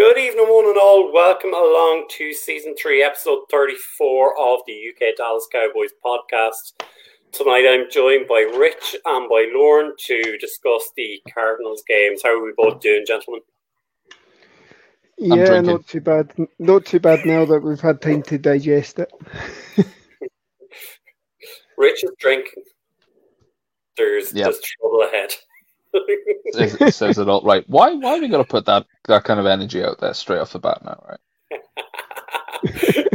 Good evening, one and all. Welcome along to season three, episode 34 of the UK Dallas Cowboys podcast. Tonight I'm joined by Rich and by Lauren to discuss the Cardinals games. How are we both doing, gentlemen? Yeah, not too bad. Not too bad now that we've had time to digest it. Rich is drinking. There's yep. just trouble ahead. It says it all right. Why? Why are we going to put that that kind of energy out there straight off the bat now? Right?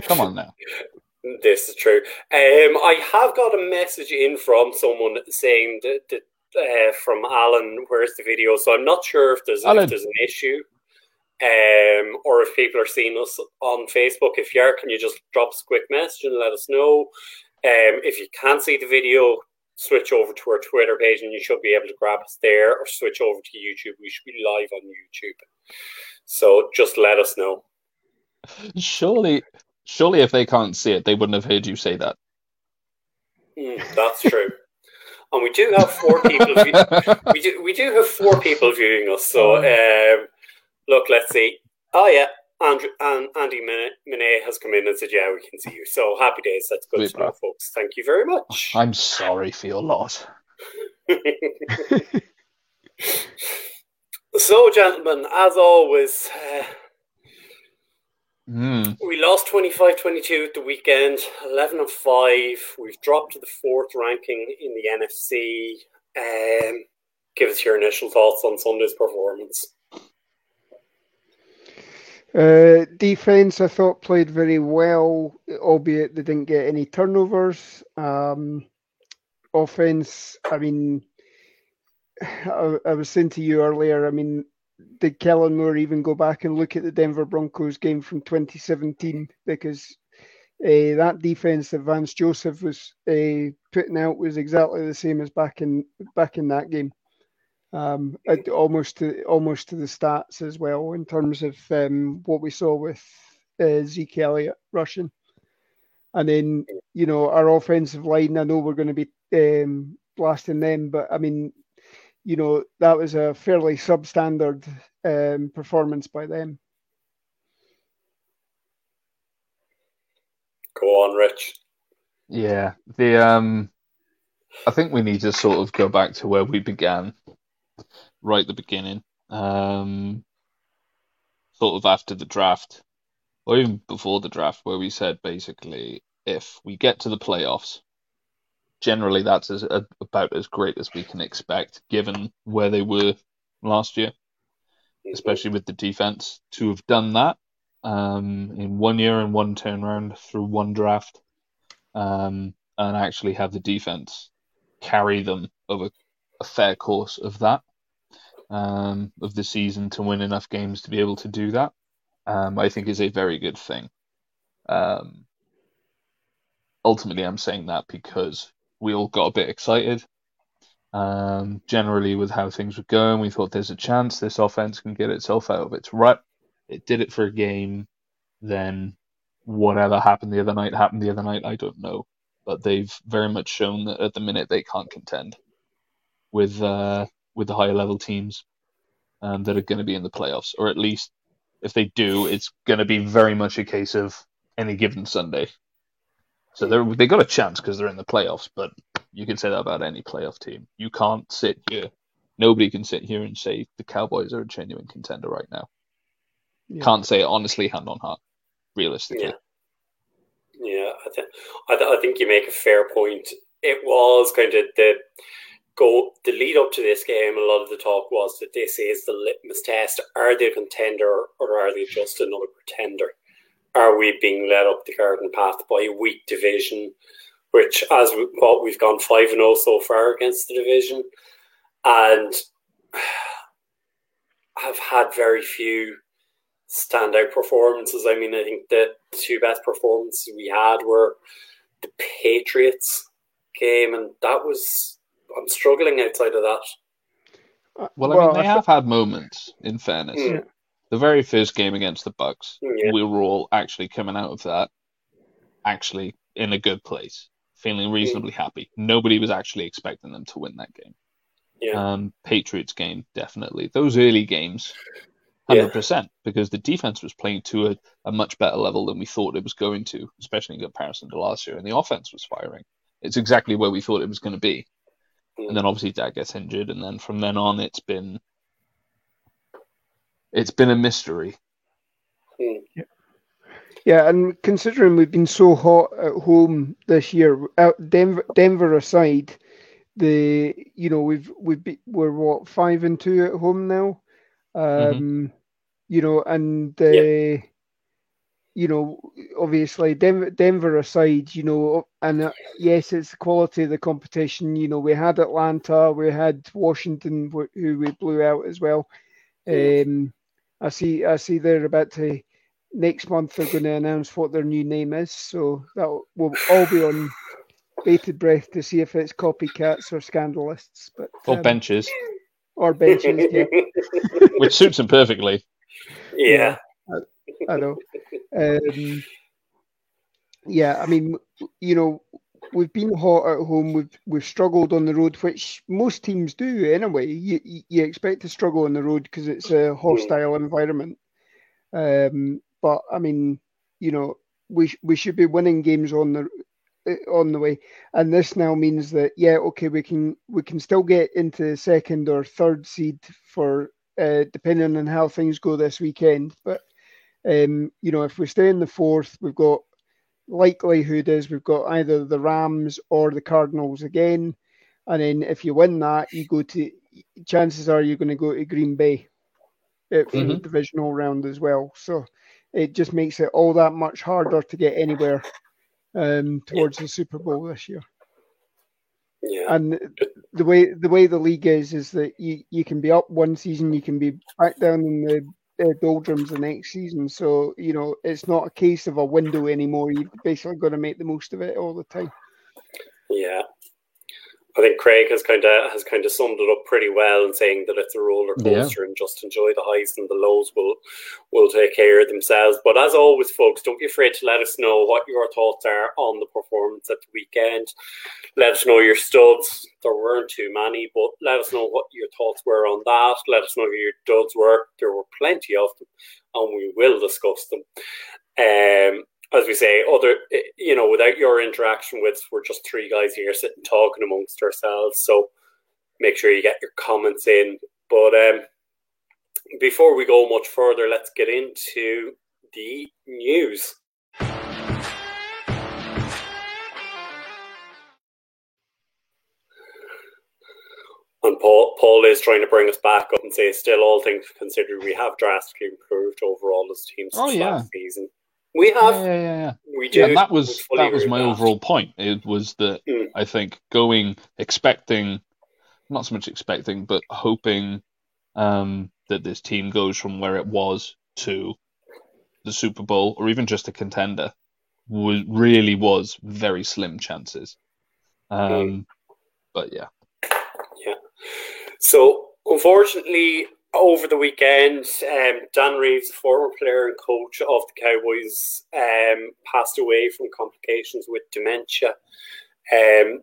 Come on now. This is true. Um, I have got a message in from someone saying that, that uh, from Alan, where's the video? So I'm not sure if there's if there's an issue, um, or if people are seeing us on Facebook. If you are, can you just drop us a quick message and let us know? Um, if you can't see the video, switch over to our Twitter page and you should be able to grab us there or switch over to YouTube. We should be live on YouTube. So just let us know. Surely, surely if they can't see it, they wouldn't have heard you say that. Mm, that's true. and we do have four people. View- we do we do have four people viewing us. So um, look, let's see. Oh yeah, Andrew, and Andy Minet has come in and said, "Yeah, we can see you." So happy days. That's good to know, folks. Thank you very much. I'm sorry for your loss. so, gentlemen, as always, uh, mm. we lost 25-22 at the weekend. Eleven and five. We've dropped to the fourth ranking in the NFC. Um, give us your initial thoughts on Sunday's performance. Uh, defense, I thought played very well, albeit they didn't get any turnovers. Um, offense, I mean, I, I, was saying to you earlier, I mean, did Kellen Moore even go back and look at the Denver Broncos game from 2017? Because uh, that defense that Vance Joseph was uh, putting out was exactly the same as back in back in that game um, almost to almost to the stats as well in terms of um, what we saw with uh, Zeke Elliott rushing. And then, you know, our offensive line, I know we're going to be um, blasting them, but I mean, you know, that was a fairly substandard um, performance by them. Go on, Rich. Yeah, the um, I think we need to sort of go back to where we began right at the beginning, um, sort of after the draft, or even before the draft, where we said basically if we get to the playoffs, generally that's as, a, about as great as we can expect given where they were last year, especially with the defense. To have done that um, in one year and one turnaround through one draft, um, and actually have the defense carry them over a fair course of that um, of the season to win enough games to be able to do that, um, I think is a very good thing. Um, ultimately, I'm saying that because we all got a bit excited. Um, generally, with how things were going, we thought there's a chance this offense can get itself out of its rut. It did it for a game. Then whatever happened the other night happened the other night. I don't know, but they've very much shown that at the minute they can't contend with uh, with the higher level teams um, that are going to be in the playoffs, or at least if they do, it's going to be very much a case of any given Sunday. So they they got a chance because they're in the playoffs, but you can say that about any playoff team. You can't sit here. Nobody can sit here and say the Cowboys are a genuine contender right now. Yeah. Can't say it honestly, hand on heart, realistically. Yeah, yeah I, th- I, th- I think you make a fair point. It was kind of the go the lead up to this game, a lot of the talk was that this is the litmus test. Are they a contender or are they just another pretender? Are we being led up the garden path by a weak division, which as we, well, we've gone five and zero oh so far against the division, and have had very few standout performances. I mean, I think the two best performances we had were the Patriots game, and that was I'm struggling outside of that. Uh, well, I mean, they I have had moments. In fairness, mm. the very first game against the Bucks, yeah. we were all actually coming out of that actually in a good place, feeling reasonably mm. happy. Nobody was actually expecting them to win that game. Yeah. Um, Patriots game definitely. Those early games, hundred yeah. percent, because the defense was playing to a, a much better level than we thought it was going to, especially in comparison to last year, and the offense was firing. It's exactly where we thought it was going to be. Mm. And then obviously Dak gets injured, and then from then on, it's been it's been a mystery. Mm. Yeah. Yeah, and considering we've been so hot at home this year, Denver, Denver aside, the you know we've we've be, we're what five and two at home now, um, mm-hmm. you know, and uh, yeah. You know obviously Denver, Denver aside, you know, and uh, yes, it's the quality of the competition. You know, we had Atlanta, we had Washington, who we blew out as well. Um, I see, I see they're about to next month they're going to announce what their new name is, so that will all be on bated breath to see if it's copycats or scandalists, but or um, benches, or benches, yeah. which suits them perfectly. Yeah, yeah I, I, know. Um, yeah, I mean, you know, we've been hot at home. We've we've struggled on the road, which most teams do anyway. You you expect to struggle on the road because it's a hostile environment. Um, but I mean, you know, we we should be winning games on the on the way, and this now means that yeah, okay, we can we can still get into second or third seed for uh, depending on how things go this weekend. But um, you know, if we stay in the fourth, we've got likelihood is we've got either the Rams or the Cardinals again, and then if you win that, you go to chances are you're going to go to Green Bay uh, for mm-hmm. the divisional round as well. So it just makes it all that much harder to get anywhere um, towards the Super Bowl this year. Yeah. And the way the way the league is is that you, you can be up one season, you can be back down in the uh, doldrums the next season. So you know it's not a case of a window anymore. You've basically got to make the most of it all the time. Yeah, I think Craig has kind of has kind of summed it up pretty well in saying that it's a roller coaster yeah. and just enjoy the highs and the lows will will take care of themselves. But as always, folks, don't be afraid to let us know what your thoughts are on the performance at the weekend. Let us know your studs. There weren't too many, but let us know what your thoughts were on that. Let us know who your duds were. There were plenty of them, and we will discuss them. Um, as we say, other you know, without your interaction with, we're just three guys here sitting talking amongst ourselves. So make sure you get your comments in. But um, before we go much further, let's get into the news. And Paul, Paul is trying to bring us back up and say, still, all things considered, we have drastically improved overall as teams oh, yeah. season. We have. Yeah, yeah, yeah. We do. Yeah, that was that was my overall point. It was that mm. I think going expecting, not so much expecting, but hoping um, that this team goes from where it was to the Super Bowl or even just a contender was really was very slim chances. Um, mm. But yeah. Yeah. So unfortunately, over the weekend, um, Dan Reeves, former player and coach of the Cowboys, um, passed away from complications with dementia. Um,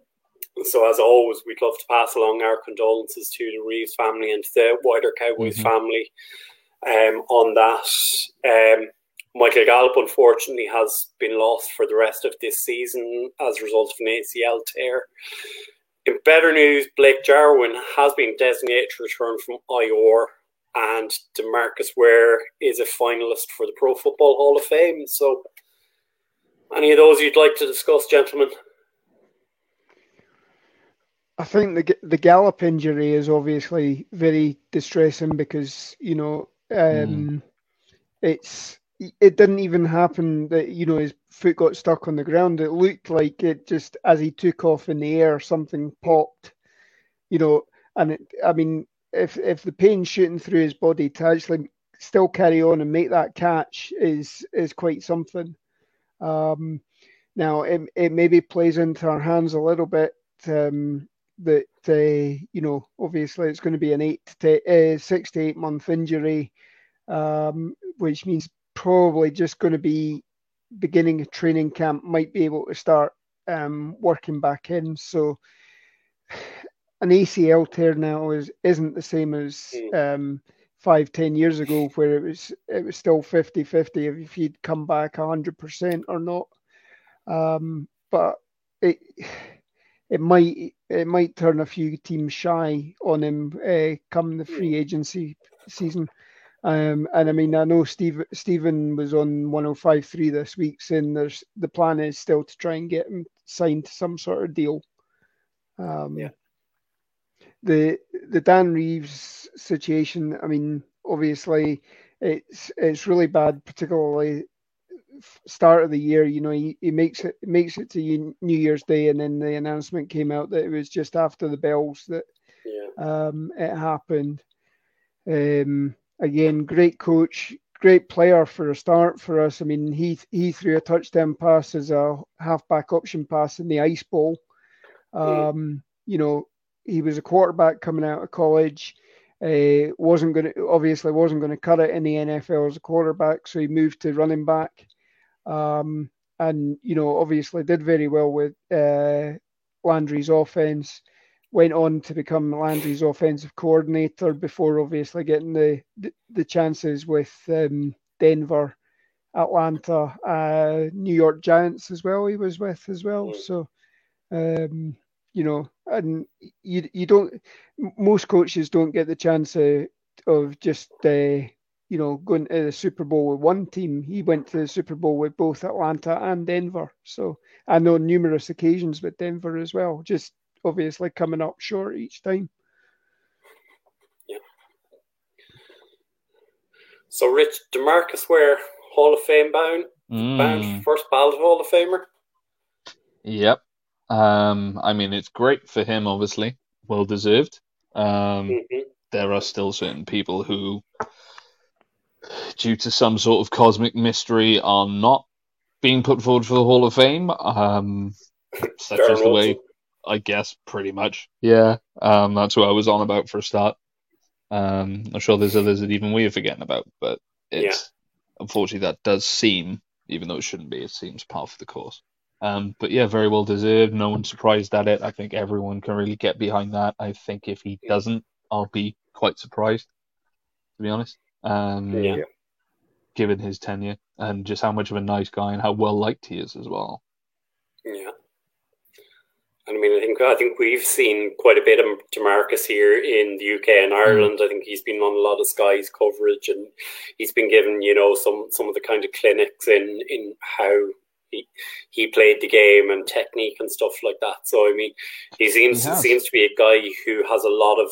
so, as always, we'd love to pass along our condolences to the Reeves family and the wider Cowboys mm-hmm. family um, on that. Um, Michael Gallup, unfortunately, has been lost for the rest of this season as a result of an ACL tear. In better news, Blake Jarwin has been designated to return from IR and Demarcus Ware is a finalist for the Pro Football Hall of Fame. So, any of those you'd like to discuss, gentlemen? I think the the Gallup injury is obviously very distressing because you know um, mm. it's it didn't even happen that you know his foot got stuck on the ground. It looked like it just as he took off in the air, something popped. You know, and it, I mean, if if the pain shooting through his body to actually still carry on and make that catch is is quite something. Um, now it, it maybe plays into our hands a little bit um, that uh, you know obviously it's going to be an eight to uh, six to eight month injury, um, which means probably just going to be beginning a training camp might be able to start um, working back in. So an ACL tear now is isn't the same as hmm. um, five, ten years ago where it was it was still 50-50 if he'd come back hundred percent or not. Um, but it it might it might turn a few teams shy on him uh, come the free agency season. Um, and I mean, I know Steve Stephen was on 105.3 this week saying there's the plan is still to try and get him signed to some sort of deal. Um, yeah. The the Dan Reeves situation. I mean, obviously, it's it's really bad, particularly start of the year. You know, he, he makes it makes it to New Year's Day, and then the announcement came out that it was just after the bells that yeah. um, it happened. Um, again, great coach, great player for a start for us. I mean, he he threw a touchdown pass as a halfback option pass in the ice bowl. Um, you know, he was a quarterback coming out of college. Uh, wasn't going to obviously wasn't going to cut it in the NFL as a quarterback, so he moved to running back. Um, and you know, obviously did very well with uh, Landry's offense went on to become Landry's offensive coordinator before obviously getting the the, the chances with um, Denver, Atlanta, uh, New York Giants as well. He was with as well. Mm. So, um, you know, and you you don't most coaches don't get the chance of, of just uh, you know going to the Super Bowl with one team. He went to the Super Bowl with both Atlanta and Denver. So I know numerous occasions with Denver as well. Just obviously coming up short each time. Yeah. So, Rich Demarcus Ware, Hall of Fame bound, mm. bound first ballot Hall of Famer. Yep. Um, I mean, it's great for him, obviously, well deserved. Um, mm-hmm. There are still certain people who, due to some sort of cosmic mystery, are not being put forward for the Hall of Fame. Um, such as the way I guess pretty much. Yeah, um, that's what I was on about for a start. Um, I'm sure there's others that even we are forgetting about, but it's yeah. unfortunately that does seem, even though it shouldn't be, it seems part of the course. Um, but yeah, very well deserved. No one's surprised at it. I think everyone can really get behind that. I think if he doesn't, I'll be quite surprised, to be honest. Um, yeah. Given his tenure and just how much of a nice guy and how well liked he is as well. Yeah. And I mean, I think I think we've seen quite a bit of Demarcus here in the UK and mm. Ireland. I think he's been on a lot of Sky's coverage, and he's been given, you know, some some of the kind of clinics in in how he, he played the game and technique and stuff like that. So I mean, he seems he seems to be a guy who has a lot of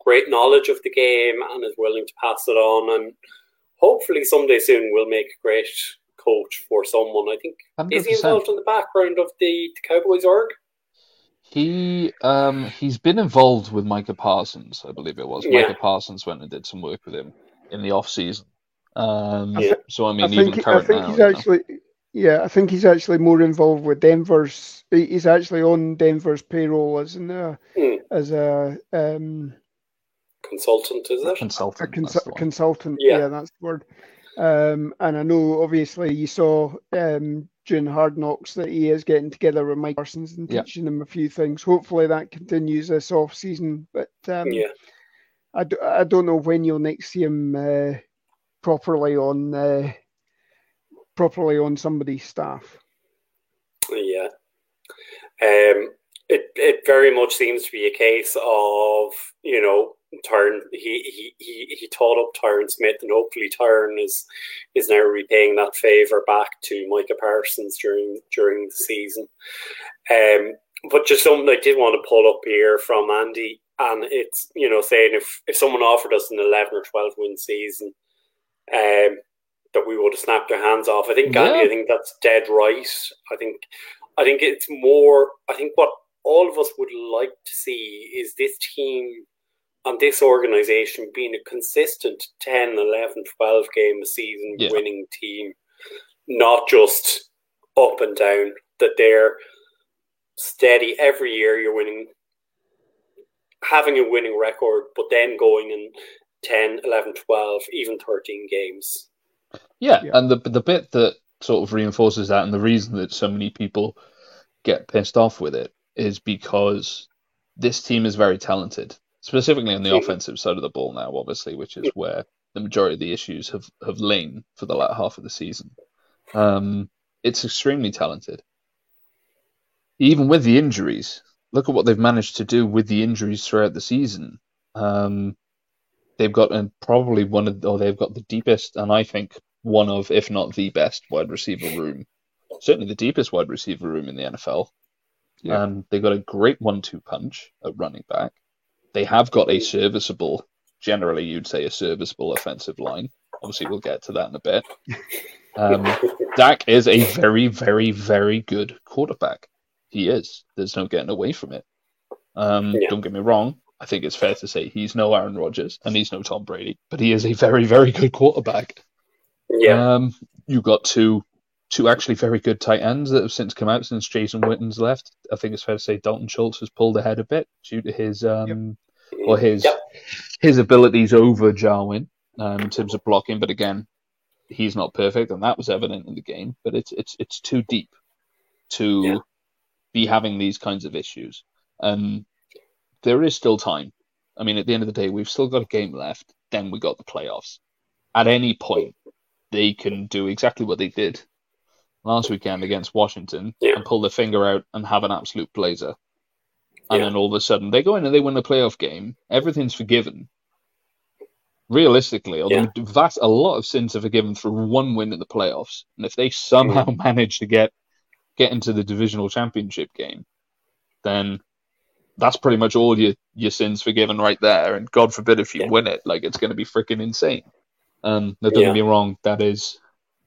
great knowledge of the game and is willing to pass it on. And hopefully someday soon we'll make a great coach for someone. I think 100%. is he involved in the background of the, the Cowboys org? He um he's been involved with Micah Parsons, I believe it was. Yeah. Micah Parsons went and did some work with him in the off season. Um, yeah. So I mean, I think, I think now, he's actually, know. Yeah, I think he's actually more involved with Denver's. He's actually on Denver's payroll as an uh, mm. as a um, consultant, is it? Consultant. A cons- consultant. Yeah. yeah, that's the word. Um, and I know, obviously, you saw um, during Hard Knocks that he is getting together with Mike Parsons and teaching him a few things. Hopefully that continues this off season. But um, yeah, I d- I don't know when you'll next see him uh, properly on uh, properly on somebody's staff. Yeah, um, it it very much seems to be a case of you know Tyron, he, he, he, he taught up Tyron Smith, and hopefully Tyron is is now repaying that favour back to Micah Parsons during during the season. Um, but just something I did want to pull up here from Andy, and it's you know saying if if someone offered us an eleven or twelve win season, um, that we would have snapped our hands off. I think yeah. I think that's dead right. I think I think it's more. I think what all of us would like to see is this team and this organization being a consistent 10, 11, 12 game a season yeah. winning team, not just up and down, that they're steady every year, you're winning, having a winning record, but then going in 10, 11, 12, even 13 games. Yeah, yeah. and the, the bit that sort of reinforces that, and the reason that so many people get pissed off with it is because this team is very talented specifically on the offensive side of the ball now, obviously, which is where the majority of the issues have, have lain for the latter half of the season. Um, it's extremely talented. Even with the injuries, look at what they've managed to do with the injuries throughout the season. Um, they've got and probably one of, or they've got the deepest, and I think one of, if not the best, wide receiver room. Certainly the deepest wide receiver room in the NFL. Yeah. Um, they've got a great one-two punch at running back. They have got a serviceable, generally you'd say a serviceable offensive line. Obviously, we'll get to that in a bit. Um, Dak is a very, very, very good quarterback. He is. There's no getting away from it. Um, yeah. Don't get me wrong. I think it's fair to say he's no Aaron Rodgers and he's no Tom Brady, but he is a very, very good quarterback. Yeah. Um, you got two two actually very good tight ends that have since come out since Jason Witten's left. I think it's fair to say Dalton Schultz has pulled ahead a bit due to his um yep. or his yep. his abilities over Jarwin um, in terms of blocking. But again, he's not perfect, and that was evident in the game. But it's it's it's too deep to yeah. be having these kinds of issues. Um, there is still time. I mean, at the end of the day, we've still got a game left. Then we got the playoffs. At any point, they can do exactly what they did last weekend against Washington yeah. and pull their finger out and have an absolute blazer. And yeah. then all of a sudden they go in and they win the playoff game. Everything's forgiven. Realistically, although yeah. vast, a lot of sins are forgiven through one win in the playoffs, and if they somehow manage to get get into the divisional championship game, then that's pretty much all your your sins forgiven right there. And God forbid if you yeah. win it, like it's going to be freaking insane. Um, now, don't yeah. get me wrong, that is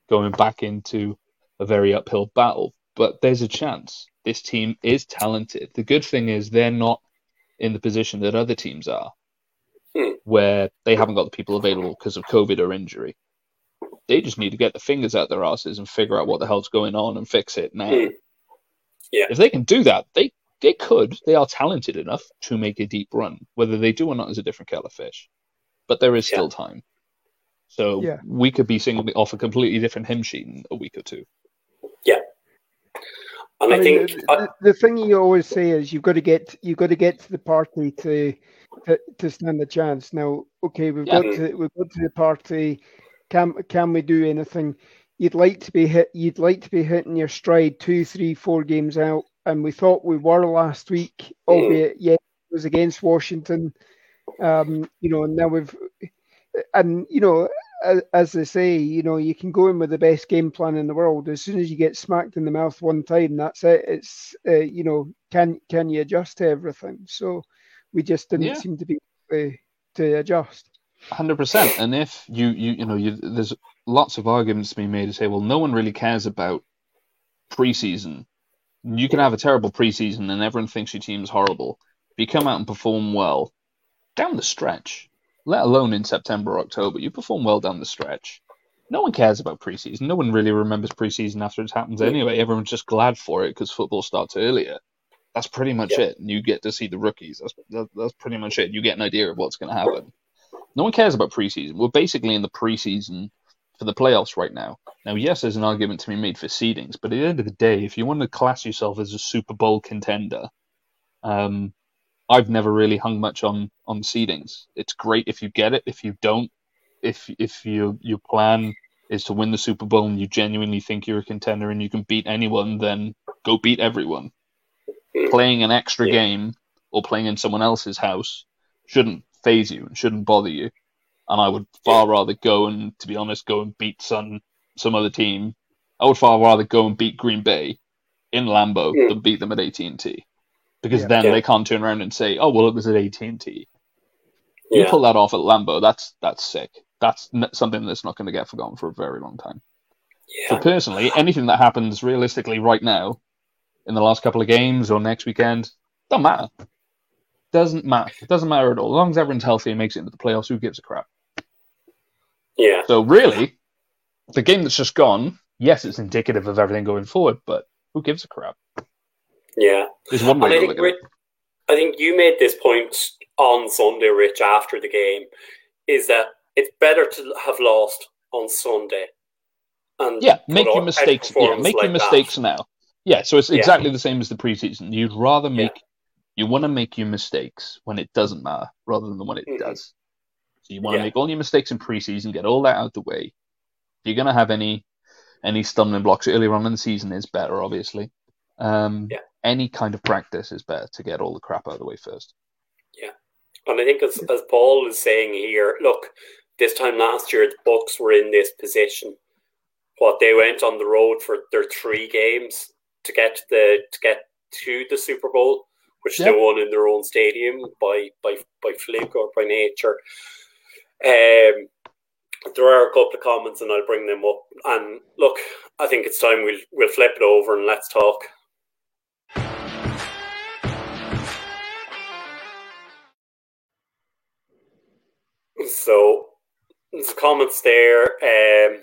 going back into a very uphill battle, but there's a chance. This team is talented. The good thing is they're not in the position that other teams are, hmm. where they haven't got the people available because of COVID or injury. They just need to get the fingers out their asses and figure out what the hell's going on and fix it now. Hmm. Yeah. If they can do that, they they could. They are talented enough to make a deep run. Whether they do or not is a different kettle of fish. But there is yeah. still time. So yeah. we could be singing off a completely different hymn sheet in a week or two. Yeah. And I, I mean, think the, I, the, thing you always say is you've got to get you've got to get to the party to to, to stand a chance. Now, okay, we've yeah. got to we've got to the party. Can can we do anything? You'd like to be hit. You'd like to be hitting your stride two, three, four games out, and we thought we were last week, albeit yeah, it was against Washington. Um, you know, and now we've and you know, as, as, they say, you know, you can go in with the best game plan in the world. As soon as you get smacked in the mouth one time, that's it. It's uh, you know, can can you adjust to everything? So we just didn't yeah. seem to be able to adjust. Hundred percent. And if you you you know, you, there's lots of arguments to be made to say, well, no one really cares about preseason. You can have a terrible preseason and everyone thinks your team's horrible. If you come out and perform well, down the stretch, let alone in September or October. You perform well down the stretch. No one cares about preseason. No one really remembers preseason after it happens anyway. Everyone's just glad for it because football starts earlier. That's pretty much yeah. it. And you get to see the rookies. That's that, that's pretty much it. You get an idea of what's going to happen. No one cares about preseason. We're basically in the preseason for the playoffs right now. Now, yes, there's an argument to be made for seedings, but at the end of the day, if you want to class yourself as a Super Bowl contender, um, I've never really hung much on on seedings. It's great if you get it. If you don't, if if you your plan is to win the Super Bowl and you genuinely think you're a contender and you can beat anyone, then go beat everyone. Playing an extra yeah. game or playing in someone else's house shouldn't phase you and shouldn't bother you. And I would far rather go and, to be honest, go and beat some some other team. I would far rather go and beat Green Bay in Lambeau yeah. than beat them at AT and T because yeah, then yeah. they can't turn around and say, "Oh, well, it was at AT and T." You pull that off at Lambeau, that's that's sick. That's something that's not going to get forgotten for a very long time. So personally, anything that happens realistically right now, in the last couple of games or next weekend, don't matter. Doesn't matter. It doesn't matter at all. As long as everyone's healthy and makes it into the playoffs, who gives a crap? Yeah. So really, the game that's just gone, yes, it's indicative of everything going forward, but who gives a crap? Yeah. There's one way I think, Rich, I think you made this point on Sunday, Rich, after the game, is that it's better to have lost on Sunday. And yeah, make your mistakes. Yeah, make like your mistakes that. now. Yeah, so it's exactly yeah. the same as the preseason. You'd rather make You want to make your mistakes when it doesn't matter rather than when it mm-hmm. does. So you want yeah. to make all your mistakes in preseason, get all that out of the way. If you're going to have any any stumbling blocks earlier on in the season is better, obviously. Um, yeah. Any kind of practice is better to get all the crap out of the way first. Yeah, and I think as as Paul is saying here, look, this time last year the Bucks were in this position. What they went on the road for their three games to get the to get to the Super Bowl, which yep. they won in their own stadium by by by fluke or by nature. Um, there are a couple of comments, and I'll bring them up. And look, I think it's time we'll we'll flip it over and let's talk. So, there's comments there. Um,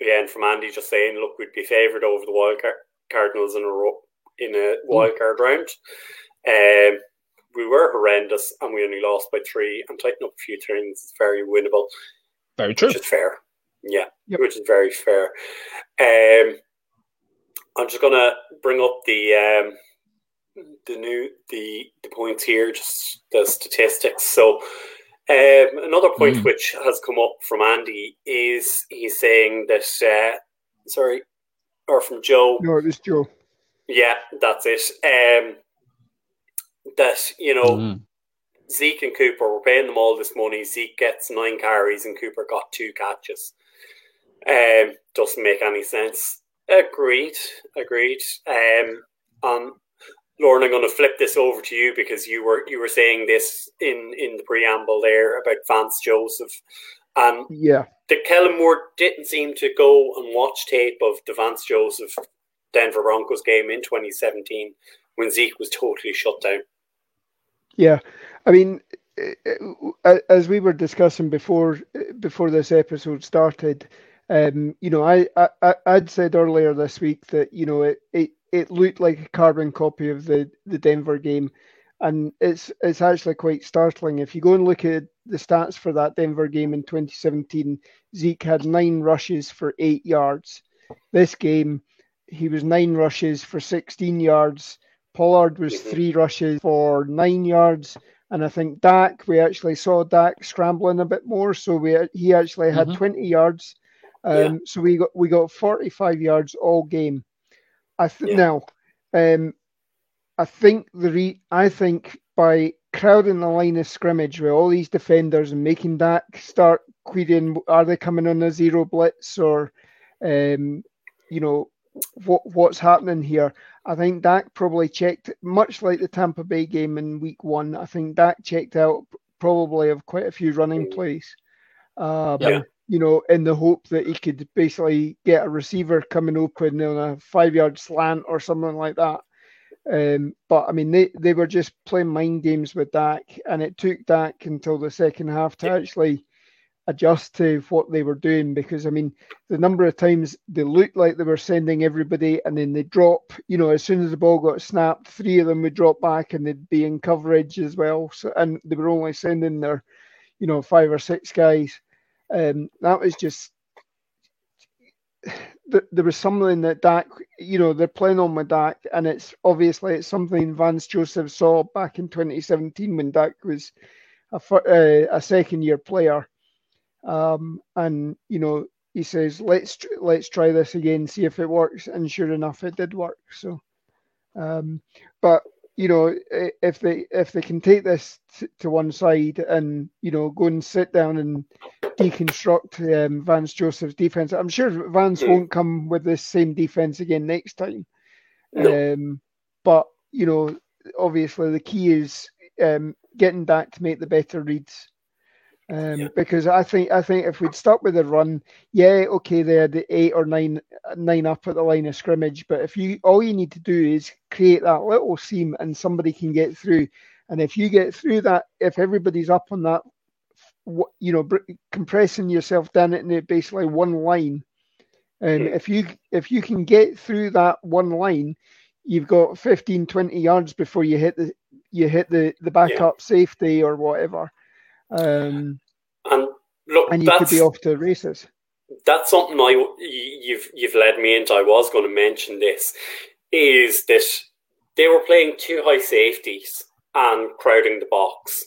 again, from Andy just saying, look, we'd be favoured over the wild card Cardinals in a row, in a wild card round. Um, we were horrendous, and we only lost by three. And tighten up a few things is very winnable. Very true. Which is fair. Yeah, yep. which is very fair. Um, I'm just gonna bring up the um, the new the the points here, just the statistics. So um, another point mm. which has come up from Andy is he's saying that uh, sorry, or from Joe. No, it was Joe. Yeah, that's it. Um, that you know, mm. Zeke and Cooper, we're paying them all this money. Zeke gets nine carries and Cooper got two catches. Um, doesn't make any sense. Agreed, agreed. Um, and Lauren, I'm going to flip this over to you because you were you were saying this in in the preamble there about Vance Joseph, and yeah, the Kellen Moore didn't seem to go and watch tape of the Vance Joseph Denver Broncos game in 2017 when Zeke was totally shut down. Yeah, I mean, as we were discussing before before this episode started, um, you know, I, I I'd said earlier this week that you know it, it it looked like a carbon copy of the the Denver game, and it's it's actually quite startling if you go and look at the stats for that Denver game in 2017. Zeke had nine rushes for eight yards. This game, he was nine rushes for 16 yards. Pollard was mm-hmm. three rushes for nine yards. And I think Dak, we actually saw Dak scrambling a bit more, so we he actually had mm-hmm. 20 yards. Um, yeah. So we got we got 45 yards all game. I th- yeah. now, um, I think the re- I think by crowding the line of scrimmage with all these defenders and making Dak start querying, are they coming on a zero blitz or, um, you know, what what's happening here? I think Dak probably checked, much like the Tampa Bay game in Week One. I think Dak checked out probably of quite a few running plays. Um, yeah. You know, in the hope that he could basically get a receiver coming open on a five-yard slant or something like that. Um, but I mean, they, they were just playing mind games with Dak, and it took Dak until the second half to actually adjust to what they were doing because I mean the number of times they looked like they were sending everybody and then they drop you know as soon as the ball got snapped three of them would drop back and they'd be in coverage as well. So and they were only sending their you know five or six guys. Um that was just there was something that Dak, you know, they're playing on with Dak, and it's obviously it's something Vance Joseph saw back in 2017 when Dak was a, uh, a second year player um, and you know, he says, "Let's let's try this again, see if it works." And sure enough, it did work. So, um, but you know, if they if they can take this t- to one side and you know go and sit down and deconstruct um, Vance Joseph's defense, I'm sure Vance mm. won't come with this same defense again next time. No. Um, but you know, obviously the key is um, getting back to make the better reads um, yeah. Because I think I think if we'd stuck with the run, yeah, okay, they had the eight or nine nine up at the line of scrimmage, but if you all you need to do is create that little seam and somebody can get through, and if you get through that, if everybody's up on that, you know, compressing yourself down into basically one line, and if you if you can get through that one line, you've got 15, 20 yards before you hit the you hit the the backup yeah. safety or whatever. Um, and look, and you could be off to races. That's something I you've you've led me into. I was going to mention this is that they were playing two high safeties and crowding the box.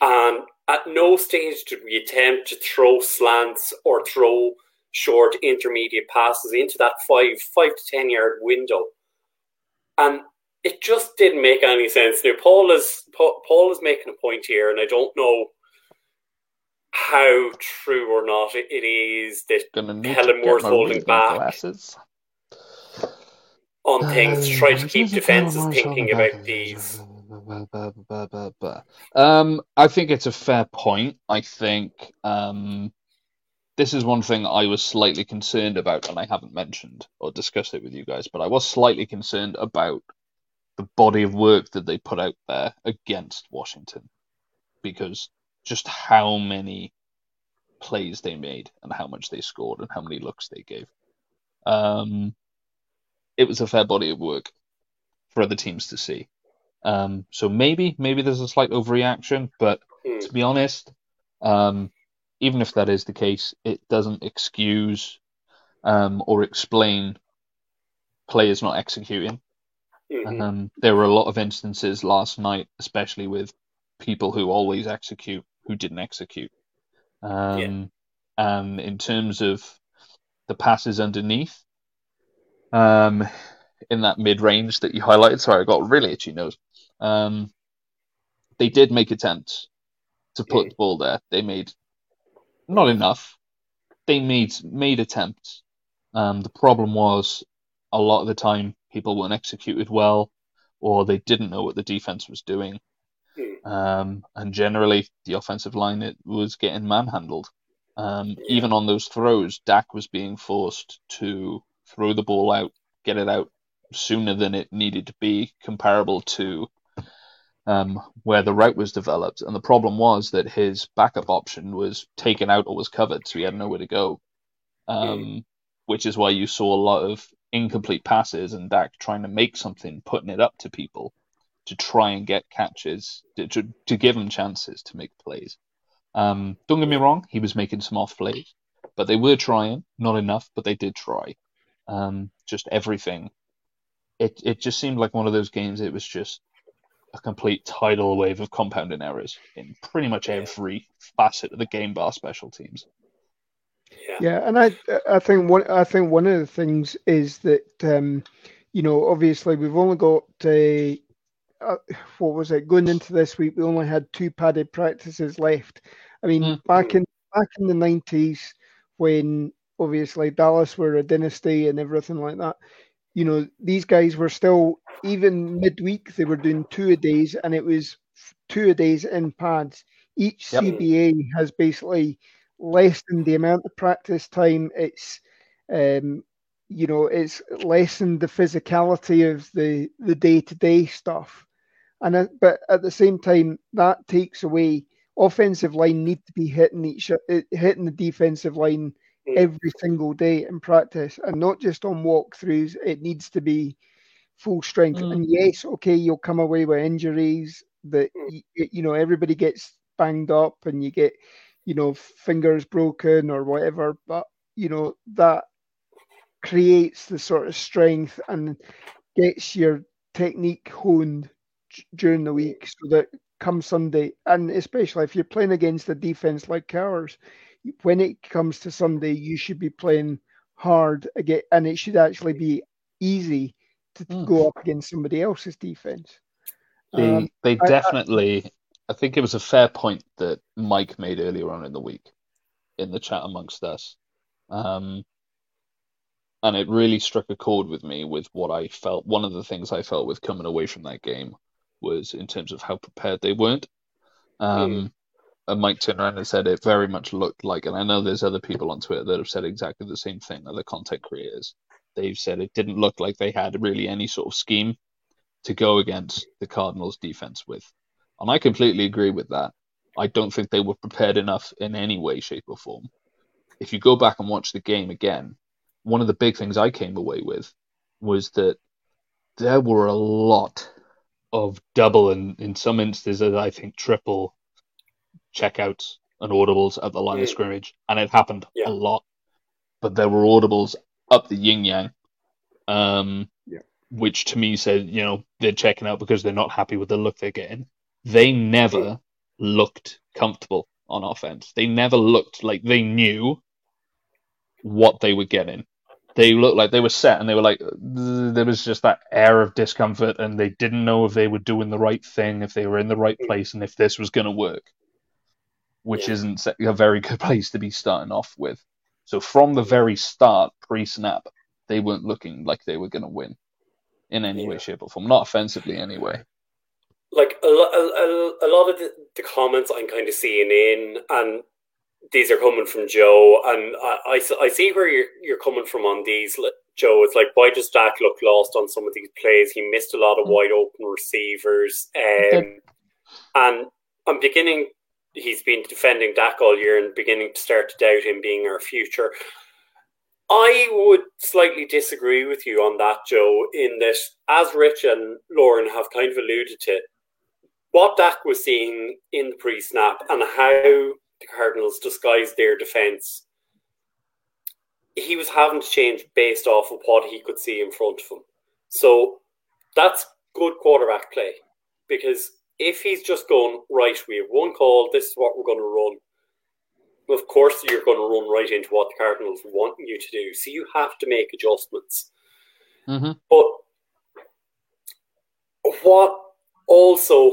And at no stage did we attempt to throw slants or throw short intermediate passes into that five five to ten yard window. And it just didn't make any sense. Now Paul is Paul is making a point here, and I don't know how true or not it is that Kellen Moore's holding back glasses. on things to try to keep defenses thinking about these. Um, I think it's a fair point. I think um, this is one thing I was slightly concerned about, and I haven't mentioned or discussed it with you guys, but I was slightly concerned about the body of work that they put out there against Washington because just how many plays they made and how much they scored and how many looks they gave. Um, it was a fair body of work for other teams to see. Um, so maybe maybe there's a slight overreaction, but mm. to be honest, um, even if that is the case, it doesn't excuse um, or explain players not executing. Mm-hmm. Um, there were a lot of instances last night, especially with people who always execute who didn't execute. Um, yeah. And in terms of the passes underneath, um, in that mid range that you highlighted, sorry, I got really itchy nose. Um, they did make attempts to put mm. the ball there. They made not enough. They made made attempts. Um, the problem was a lot of the time people weren't executed well, or they didn't know what the defense was doing. Um, and generally, the offensive line it was getting manhandled. Um. Even on those throws, Dak was being forced to throw the ball out, get it out sooner than it needed to be, comparable to um, where the route was developed. And the problem was that his backup option was taken out or was covered, so he had nowhere to go. Um. Which is why you saw a lot of incomplete passes and Dak trying to make something, putting it up to people to try and get catches, to, to, to give him chances to make plays. Um, don't get me wrong, he was making some off plays, but they were trying, not enough, but they did try. Um, just everything. It it just seemed like one of those games. It was just a complete tidal wave of compounding errors in pretty much every facet of the game, bar special teams. Yeah. yeah, and I I think one I think one of the things is that um, you know obviously we've only got uh, uh, what was it going into this week? We only had two padded practices left. I mean, mm-hmm. back in back in the nineties when obviously Dallas were a dynasty and everything like that. You know, these guys were still even midweek they were doing two a days, and it was two a days in pads. Each yep. CBA has basically lessened the amount of practice time. It's um, you know, it's lessened the physicality of the the day to day stuff, and but at the same time that takes away offensive line need to be hitting each hitting the defensive line mm. every single day in practice, and not just on walkthroughs. It needs to be full strength. Mm. And yes, okay, you'll come away with injuries that mm. you, you know everybody gets banged up, and you get you know, fingers broken or whatever, but you know, that creates the sort of strength and gets your technique honed during the week so that come Sunday, and especially if you're playing against a defense like ours, when it comes to Sunday, you should be playing hard again, and it should actually be easy to mm. go up against somebody else's defense. They um, they definitely I, I think it was a fair point that Mike made earlier on in the week in the chat amongst us. Um, and it really struck a chord with me with what I felt. One of the things I felt with coming away from that game was in terms of how prepared they weren't. Um, mm. And Mike turned around and said it very much looked like, and I know there's other people on Twitter that have said exactly the same thing, other content creators. They've said it didn't look like they had really any sort of scheme to go against the Cardinals defense with. And I completely agree with that. I don't think they were prepared enough in any way, shape, or form. If you go back and watch the game again, one of the big things I came away with was that there were a lot of double and in some instances I think triple checkouts and audibles at the line mm. of scrimmage, and it happened yeah. a lot. But there were audibles up the yin yang. Um, yeah. which to me said, you know, they're checking out because they're not happy with the look they're getting. They never looked comfortable on offense. They never looked like they knew what they were getting. They looked like they were set and they were like, there was just that air of discomfort and they didn't know if they were doing the right thing, if they were in the right hmm. place, and if this was going to work, which yeah. isn't a very good place to be starting off with. So from the very start, pre snap, they weren't looking like they were going to win in any yeah. way, shape, or form. Not offensively, anyway. Like a, a, a lot of the, the, comments I'm kind of seeing in, and these are coming from Joe, and I, I, I, see where you're, you're coming from on these, Joe. It's like, why does Dak look lost on some of these plays? He missed a lot of mm. wide open receivers. Um, and I'm beginning, he's been defending Dak all year and beginning to start to doubt him being our future. I would slightly disagree with you on that, Joe, in that as Rich and Lauren have kind of alluded to, what Dak was seeing in the pre snap and how the Cardinals disguised their defense, he was having to change based off of what he could see in front of him. So that's good quarterback play because if he's just going, right, we have one call, this is what we're going to run of course you're going to run right into what the Cardinals want you to do. So you have to make adjustments. Mm-hmm. But what also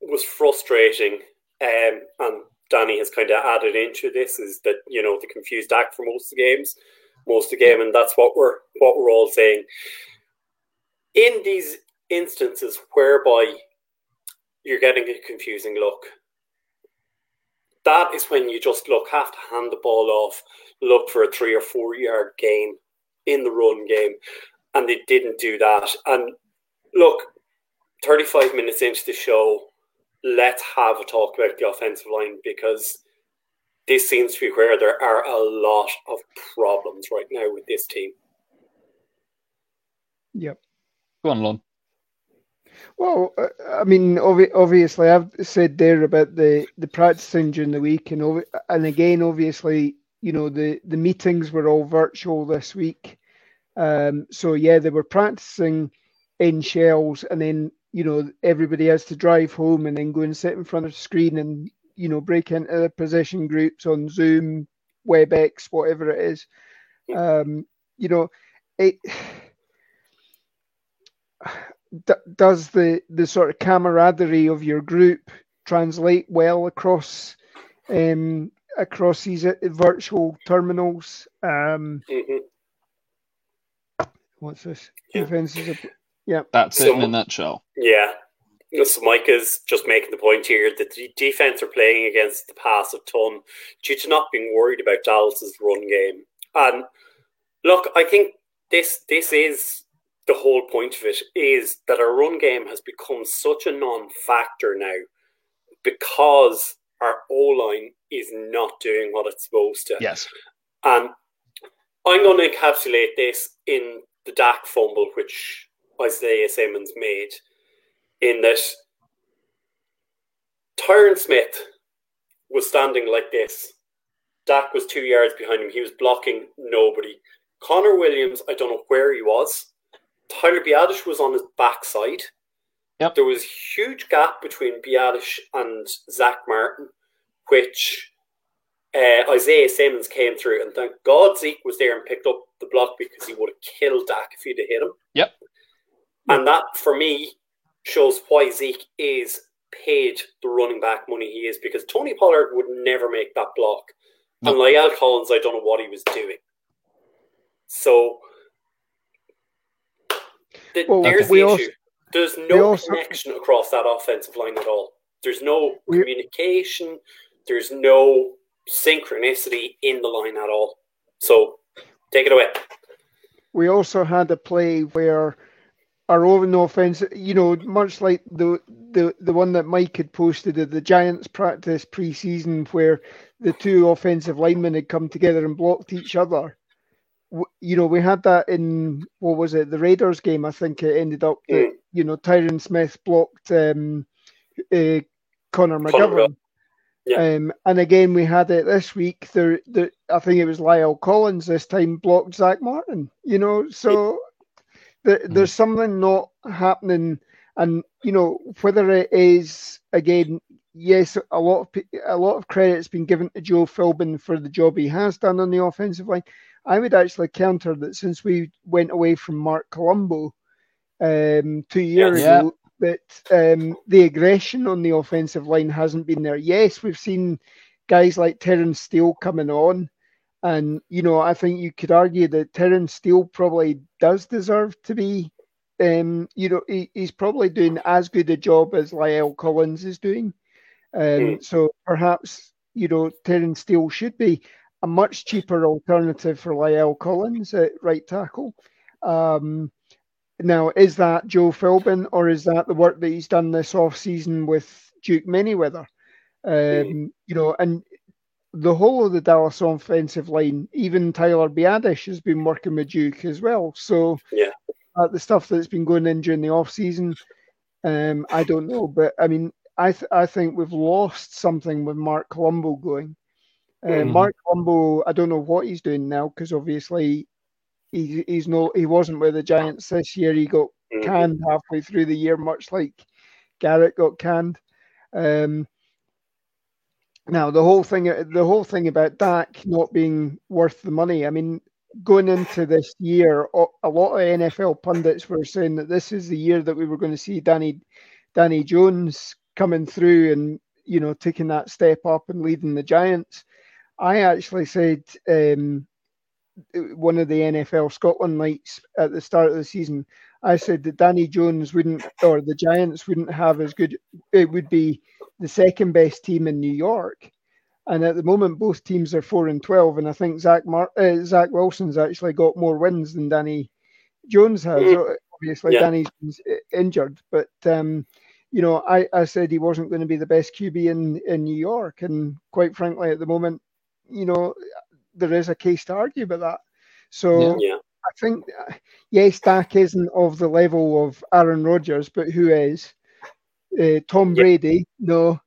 was frustrating, um, and Danny has kind of added into this, is that you know the confused act for most of the games, most of the game, and that's what we're what we're all saying. In these instances whereby you're getting a confusing look, that is when you just look have to hand the ball off, look for a three or four yard gain in the run game, and they didn't do that. And look, 35 minutes into the show, let's have a talk about the offensive line because this seems to be where there are a lot of problems right now with this team. Yep. Go on, Lon. Well, uh, I mean, obviously, I've said there about the, the practicing during the week, and and again, obviously, you know, the, the meetings were all virtual this week. Um, so yeah, they were practicing in shells, and then you know everybody has to drive home and then go and sit in front of the screen and you know break into the position groups on Zoom, WebEx, whatever it is. Um, you know, it d- does the the sort of camaraderie of your group translate well across um, across these uh, virtual terminals? Um, mm-hmm. What's this? Yeah. Defenses. Yeah, that's so, it in a nutshell. Yeah. So Mike is just making the point here that the defense are playing against the pass a ton due to not being worried about Dallas's run game. And look, I think this this is the whole point of it is that our run game has become such a non-factor now because our O line is not doing what it's supposed to. Yes. And I'm going to encapsulate this in the Dak fumble, which Isaiah Simmons made, in that Tyron Smith was standing like this. Dak was two yards behind him. He was blocking nobody. Connor Williams, I don't know where he was. Tyler Biadasz was on his backside. Yep. There was a huge gap between Biadasz and Zach Martin, which uh, Isaiah Simmons came through, and thank God Zeke was there and picked up the block because he would have killed Dak if he'd have hit him. Yep. And that, for me, shows why Zeke is paid the running back money he is because Tony Pollard would never make that block. And La'el Collins, I don't know what he was doing. So the, well, there's the also, issue. There's no also, connection across that offensive line at all. There's no communication. There's no synchronicity in the line at all. So take it away. We also had a play where our own offense, you know, much like the the the one that Mike had posted at the Giants practice preseason, where the two offensive linemen had come together and blocked each other you know, we had that in what was it, the Raiders game? I think it ended up that mm. you know Tyron Smith blocked um, uh, Connor McGovern. Yeah. Um, and again, we had it this week. There, I think it was Lyle Collins this time blocked Zach Martin. You know, so mm. there's something not happening, and you know whether it is again. Yes, a lot of a lot of credit's been given to Joe Philbin for the job he has done on the offensive line. I would actually counter that since we went away from Marc Colombo um, two years yeah. ago, that um, the aggression on the offensive line hasn't been there. Yes, we've seen guys like Terence Steele coming on, and you know I think you could argue that Terence Steele probably does deserve to be. Um, you know, he, he's probably doing as good a job as Lyle Collins is doing. Um, mm. So perhaps you know Terence Steele should be a much cheaper alternative for Lyle Collins at right tackle. Um, now, is that Joe Philbin or is that the work that he's done this off season with Duke Manyweather? Um, mm. You know, and the whole of the Dallas offensive line, even Tyler Biadasz has been working with Duke as well. So, yeah, uh, the stuff that's been going in during the off season, um, I don't know, but I mean, I th- I think we've lost something with Marc Colombo going. Uh, mm. Marc Colombo, I don't know what he's doing now because obviously he, he's no he wasn't with the Giants this year. He got mm-hmm. canned halfway through the year, much like Garrett got canned. Um, now the whole thing the whole thing about Dak not being worth the money. I mean, going into this year, a lot of NFL pundits were saying that this is the year that we were going to see Danny Danny Jones coming through and you know taking that step up and leading the Giants. I actually said um, one of the NFL Scotland nights at the start of the season, I said that Danny Jones wouldn't, or the Giants wouldn't have as good. It would be the second best team in New York, and at the moment both teams are four and twelve, and I think Zach Mar- uh, Zach Wilson's actually got more wins than Danny Jones has. Mm. Obviously, yeah. Danny's injured, but um, you know, I, I said he wasn't going to be the best QB in in New York, and quite frankly, at the moment, you know, there is a case to argue about that. So yeah. I think, yes, Dak isn't of the level of Aaron Rodgers, but who is? Uh, Tom Brady, no.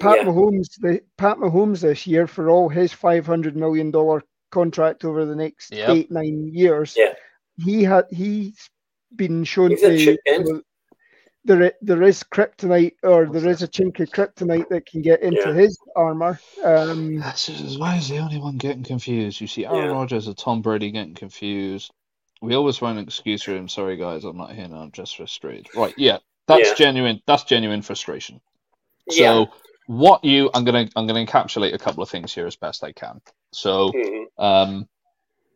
Pat yeah. Mahomes, the Pat Mahomes this year for all his five hundred million dollar contract over the next yep. eight nine years. Yeah. He had he's been shown he's to there there is kryptonite or there is a chink of kryptonite that can get into yeah. his armor. Um, why is the only one getting confused? You see Aaron yeah. Rodgers or Tom Brady getting confused. We always find an excuse for him. Sorry guys, I'm not here now. I'm just frustrated. Right? Yeah, that's yeah. genuine. That's genuine frustration. So what you I'm gonna I'm gonna encapsulate a couple of things here as best I can. So mm-hmm. um,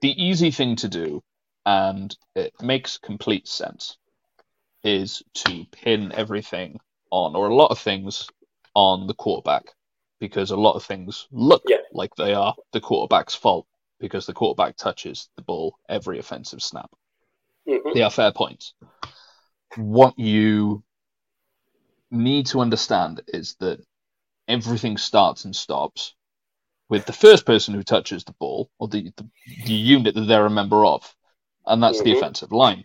the easy thing to do, and it makes complete sense is to pin everything on, or a lot of things on the quarterback, because a lot of things look yeah. like they are the quarterback's fault because the quarterback touches the ball every offensive snap. Mm-hmm. They are fair points. What you need to understand is that everything starts and stops with the first person who touches the ball or the, the, the unit that they're a member of, and that's mm-hmm. the offensive line.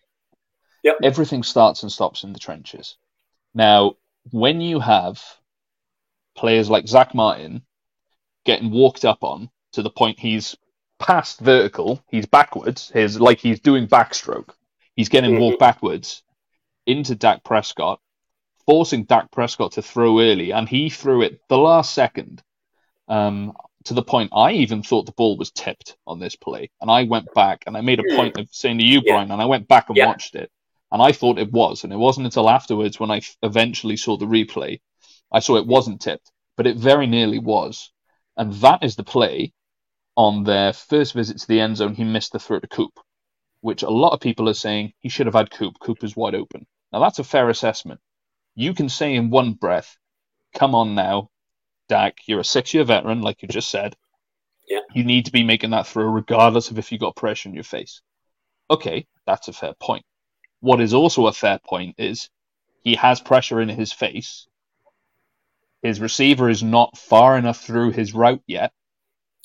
Yep. Everything starts and stops in the trenches. Now, when you have players like Zach Martin getting walked up on to the point he's past vertical, he's backwards, his like he's doing backstroke. He's getting mm-hmm. walked backwards into Dak Prescott, forcing Dak Prescott to throw early, and he threw it the last second. Um, to the point I even thought the ball was tipped on this play, and I went back and I made a mm. point of saying to you, Brian, yeah. and I went back and yeah. watched it, and I thought it was. And it wasn't until afterwards when I eventually saw the replay, I saw it wasn't tipped, but it very nearly was. And that is the play on their first visit to the end zone. He missed the throw to Coop, which a lot of people are saying he should have had Coop. Coop is wide open. Now, that's a fair assessment. You can say in one breath, come on now, Dak, you're a six year veteran, like you just said. Yeah. You need to be making that throw regardless of if you got pressure in your face. Okay, that's a fair point. What is also a fair point is he has pressure in his face. His receiver is not far enough through his route yet.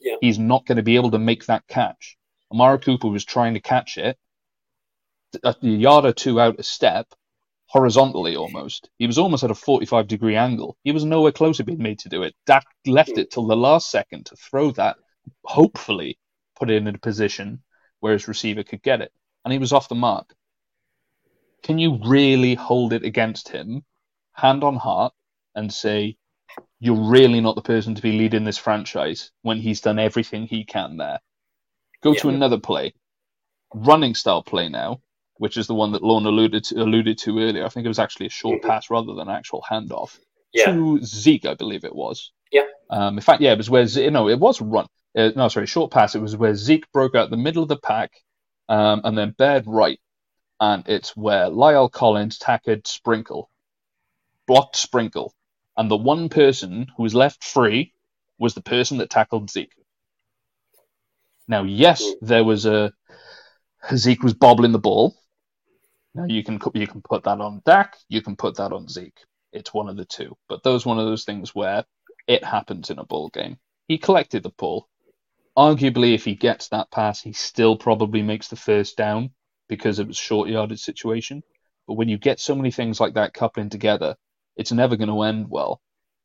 Yeah. He's not going to be able to make that catch. Amari Cooper was trying to catch it a yard or two out a step, horizontally almost. He was almost at a 45 degree angle. He was nowhere close to being made to do it. Dak left it till the last second to throw that, hopefully put it in a position where his receiver could get it. And he was off the mark. Can you really hold it against him, hand on heart, and say you're really not the person to be leading this franchise when he's done everything he can there? Go yeah. to another play, running style play now, which is the one that Lorne alluded to, alluded to earlier. I think it was actually a short mm-hmm. pass rather than an actual handoff yeah. to Zeke, I believe it was. Yeah. Um, in fact, yeah, it was where you know it was run. Uh, no, sorry, short pass. It was where Zeke broke out the middle of the pack, um, and then bared right, and it's where La'el Collins tackled Sprinkle, blocked Sprinkle, and the one person who was left free was the person that tackled Zeke. Now, yes, there was a Zeke was bobbling the ball. Now you can you can put that on Dak, you can put that on Zeke. It's one of the two. But those one of those things where it happens in a ball game. He collected the ball. Arguably, if he gets that pass, he still probably makes the first down because it was short yardage situation. But when you get so many things like that coupling together, it's never going to end well.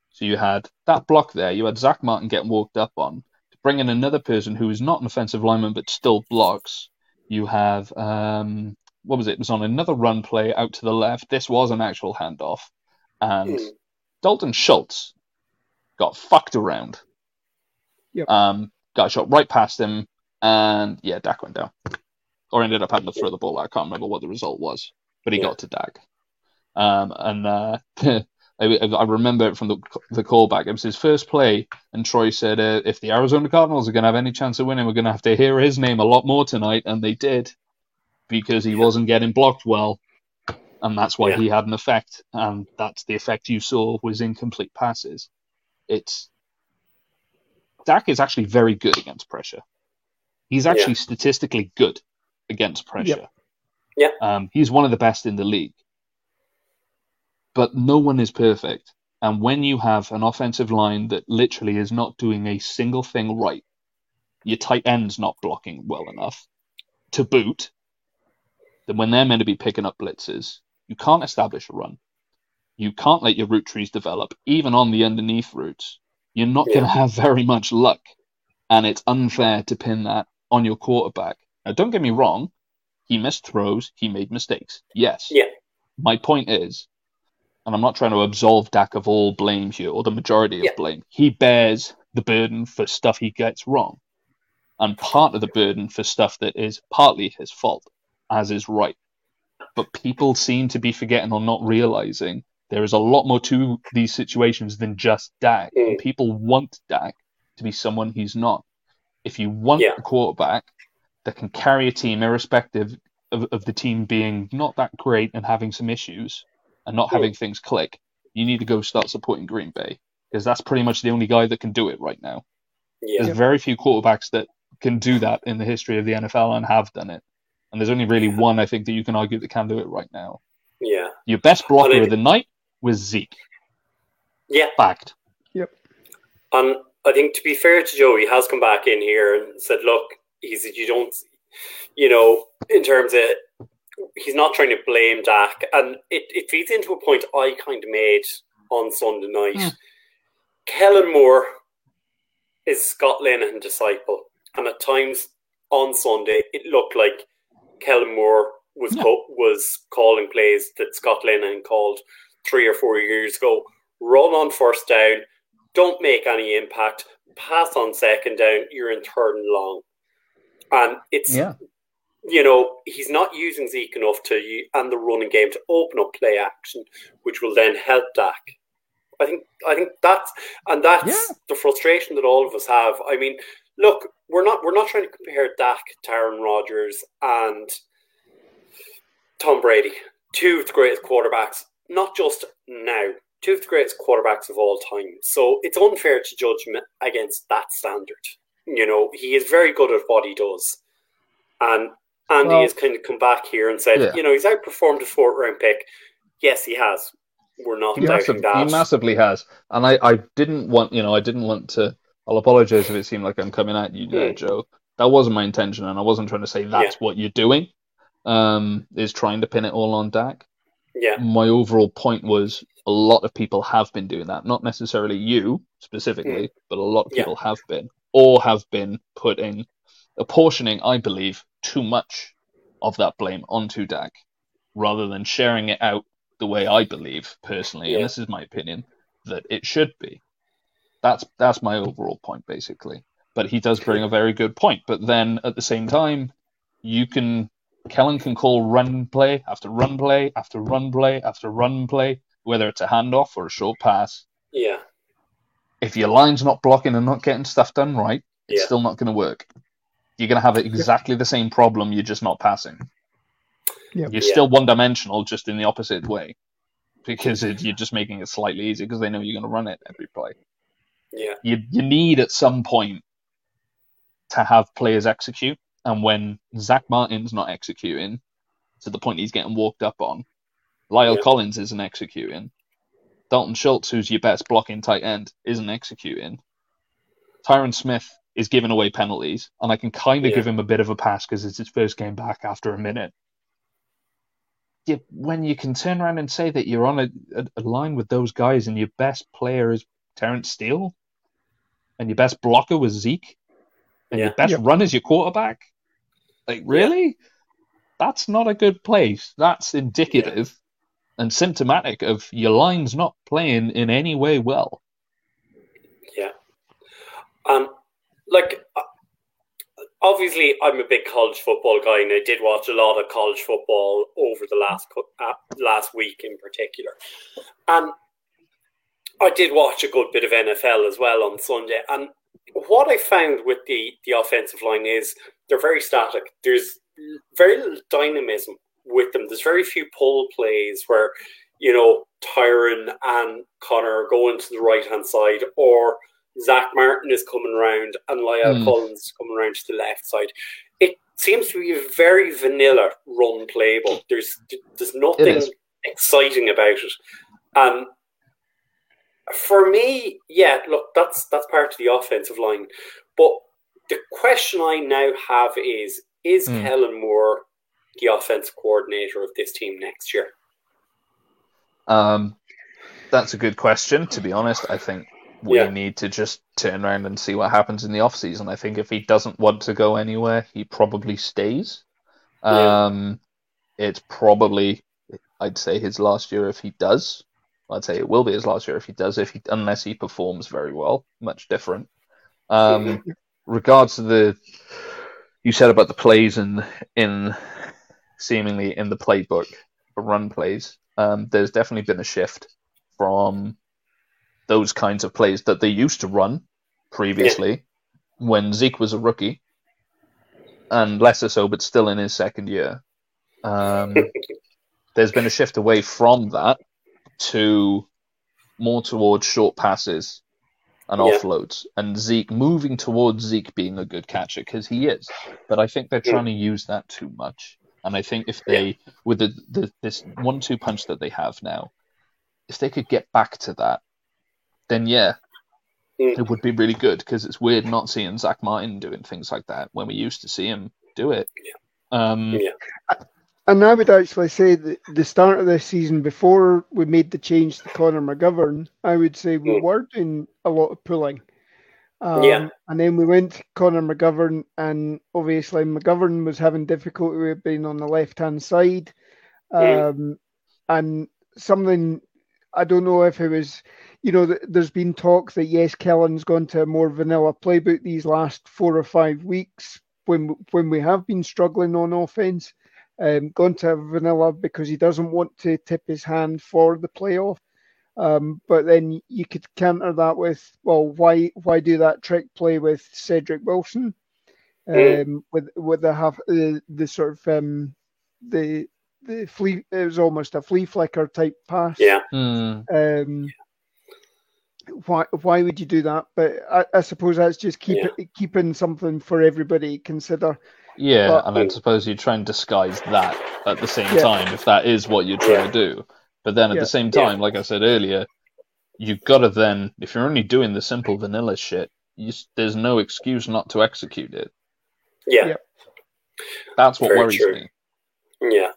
So you had that block there. You had Zach Martin getting walked up on to bring in another person who is not an offensive lineman but still blocks. You have um, what was it? It was on another run play out to the left. This was an actual handoff, and mm. Dalton Schultz got fucked around. Yep. Um, got shot right past him, and yeah, Dak went down, or ended up having to throw the ball. I can't remember what the result was, but he yeah. got to Dak. Um, and uh, I, I, remember it from the the callback. It was his first play, and Troy said, uh, "If the Arizona Cardinals are going to have any chance of winning, we're going to have to hear his name a lot more tonight." And they did, because he wasn't getting blocked well, and that's why yeah. he had an effect. And that's the effect you saw was incomplete passes it's Dak is actually very good against pressure. He's actually yeah. statistically good against pressure. Yeah. Um, he's one of the best in the league. But no one is perfect. And when you have an offensive line that literally is not doing a single thing right, your tight end's not blocking well enough to boot, then when they're meant to be picking up blitzes, you can't establish a run you can't let your route trees develop, even on the underneath routes. You're not yeah. going to have very much luck. And it's unfair to pin that on your quarterback. Now, don't get me wrong. He missed throws. He made mistakes. Yes. Yeah. My point is, and I'm not trying to absolve Dak of all blame here, or the majority of yeah. blame. He bears the burden for stuff he gets wrong. And part of the burden for stuff that is partly his fault, as is right. But people seem to be forgetting or not realizing there is a lot more to these situations than just Dak. Mm. People want Dak to be someone he's not. If you want yeah. a quarterback that can carry a team, irrespective of, of the team being not that great and having some issues and not having things click, you need to go start supporting Green Bay because that's pretty much the only guy that can do it right now. Yeah. There's very few quarterbacks that can do that in the history of the NFL and have done it. And there's only really yeah. one I think that you can argue that can do it right now. Yeah. Your best blocker of the night was Zeke. Yeah. Fact. Yep. And I think to be fair to Joe, he has come back in here and said, look, he said, you don't, you know, in terms of, he's not trying to blame Dak. And it, it feeds into a point I kind of made on Sunday night. Mm. Kellen Moore is Scott Linehan disciple. And at times on Sunday, it looked like Kellen Moore was yeah. co- was calling plays that Scott Linehan called three or four years ago. Run on first down, don't make any impact, pass on second down, you're in third and long. And it's, yeah. you know, he's not using Zeke enough to, and the running game to open up play action, which will then help Dak. I think, I think that's, and that's yeah. the frustration that all of us have. I mean, look, we're not, we're not trying to compare Dak to Aaron Rodgers and Tom Brady, two of the greatest quarterbacks not just now, two of the greatest quarterbacks of all time. So it's unfair to judge him against that standard. You know, he is very good at what he does. And Andy well, has kind of come back here and said, yeah. you know, he's outperformed a fourth round pick. Yes, he has. We're not he doubting that. He massively has. And I, I didn't want, you know, I didn't want to. I'll apologize if it seemed like I'm coming at you there, mm. Joe. That wasn't my intention, and I wasn't trying to say that's yeah. what you're doing. Um, is trying to pin it all on Dak. Yeah. My overall point was a lot of people have been doing that. Not necessarily you specifically, mm. but a lot of people yeah. have been, or have been putting, apportioning, I believe, too much of that blame onto Dak rather than sharing it out the way I believe personally, yeah. and this is my opinion, that it should be. That's that's my overall point basically. But he does bring a very good point. But then at the same time, you can Kellen can call run play after run play after run play after run play, whether it's a handoff or a short pass. Yeah. If your line's not blocking and not getting stuff done right, it's yeah. still not going to work. You're going to have exactly the same problem. You're just not passing. Yep. You're yeah. still one dimensional, just in the opposite way, because it, you're just making it slightly easier because they know you're going to run it every play. Yeah. You you need at some point to have players execute, and when Zach Martin's not executing to the point he's getting walked up on, Lyle yeah. Collins isn't executing. Dalton Schultz, who's your best blocking tight end, isn't executing. Tyron Smith is giving away penalties, and I can kind of yeah. give him a bit of a pass because it's his first game back after a minute. You, when you can turn around and say that you're on a, a, a line with those guys and your best player is Terence Steele, and your best blocker was Zeke, and yeah. your best yep. run is your quarterback. Like, really? Yeah. That's not a good place. That's indicative yeah. And symptomatic of your line's not playing in any way well. Yeah. Um, like, uh, obviously, I'm a big college football guy, and I did watch a lot of college football over the last uh, last week in particular. And I did watch a good bit of NFL as well on Sunday, and what I found with the the offensive line is they're very static. There's very little dynamism with them. There's very few pull plays where you know Tyron and Connor are going to the right hand side, or Zach Martin is coming around and La'el mm. Collins is coming around to the left side. It seems to be a very vanilla run playbook. There's there's nothing exciting about it, and for me, yeah, look, that's that's part of the offensive line. But the question I now have is: Is mm. Kellen Moore the offense coordinator of this team next year? Um, that's a good question. To be honest, I think we yeah. need to just turn around and see what happens in the off season. I think if he doesn't want to go anywhere, he probably stays. Yeah. Um, it's probably, I'd say, his last year if he does. I'd say it will be his last year if he does, if he unless he performs very well. Much different. Um, regards to the you said about the plays in in seemingly in the playbook for run plays. Um, there's definitely been a shift from those kinds of plays that they used to run previously yeah. when Zeke was a rookie, and lesser so, but still in his second year. Um, there's been a shift away from that to more towards short passes and yeah. offloads, and Zeke moving towards Zeke being a good catcher because he is. But I think they're trying to use that too much, and I think if they yeah. with the, the this one-two punch that they have now, if they could get back to that, then yeah, mm. it would be really good because it's weird not seeing Zach Martin doing things like that when we used to see him do it. Yeah. Um, yeah. And I would actually say that the start of this season, before we made the change to Connor McGovern, I would say we mm. were doing a lot of pulling. Um, yeah. And then we went to Connor McGovern, and obviously McGovern was having difficulty with being on the left hand side. Mm. Um, and something, I don't know if it was, you know, there's been talk that yes, Kellen's gone to a more vanilla playbook these last four or five weeks when when we have been struggling on offense um, gone to vanilla because he doesn't want to tip his hand for the playoff. Um, but then you could counter that with, well, why why do that trick play with Cedric Wilson, mm. um, with with the half the, the sort of um, the the flea it was almost a flea flicker type pass. Yeah. Mm. Um, why why would you do that? But I, I suppose that's just keep yeah. it, keeping something for everybody to consider. Yeah, but, and I suppose you try and disguise that at the same yeah. time if that is what you're trying yeah. to do. But then at yeah. the same time, like I said earlier, you've got to then, if you're only doing the simple vanilla shit, you, there's no excuse not to execute it. Yeah. That's what Very worries true. me. Yeah.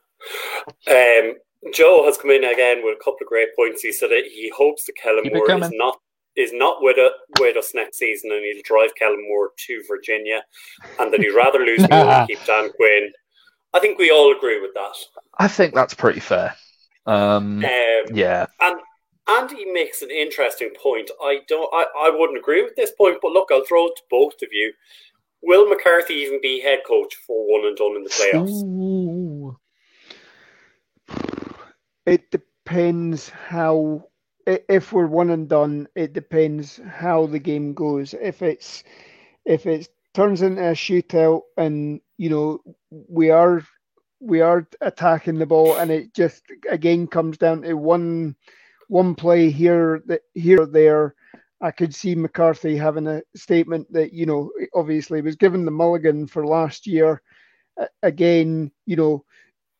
Um, Joe has come in again with a couple of great points. He said that he hopes that Kellen Keep Moore is not is not with, a, with us next season and he'll drive Kellen Moore to Virginia and that he'd rather lose Moore and keep Dan Quinn. I think we all agree with that. I think that's pretty fair. Um, um, yeah. And Andy makes an interesting point. I don't. I, I wouldn't agree with this point, but look, I'll throw it to both of you. Will McCarthy even be head coach for one and done in the playoffs? Ooh. It depends how. If we're one and done, it depends how the game goes. If it's if it turns into a shootout, and you know we are we are attacking the ball, and it just again comes down to one one play here here or there. I could see McCarthy having a statement that you know obviously was given the mulligan for last year. Again, you know,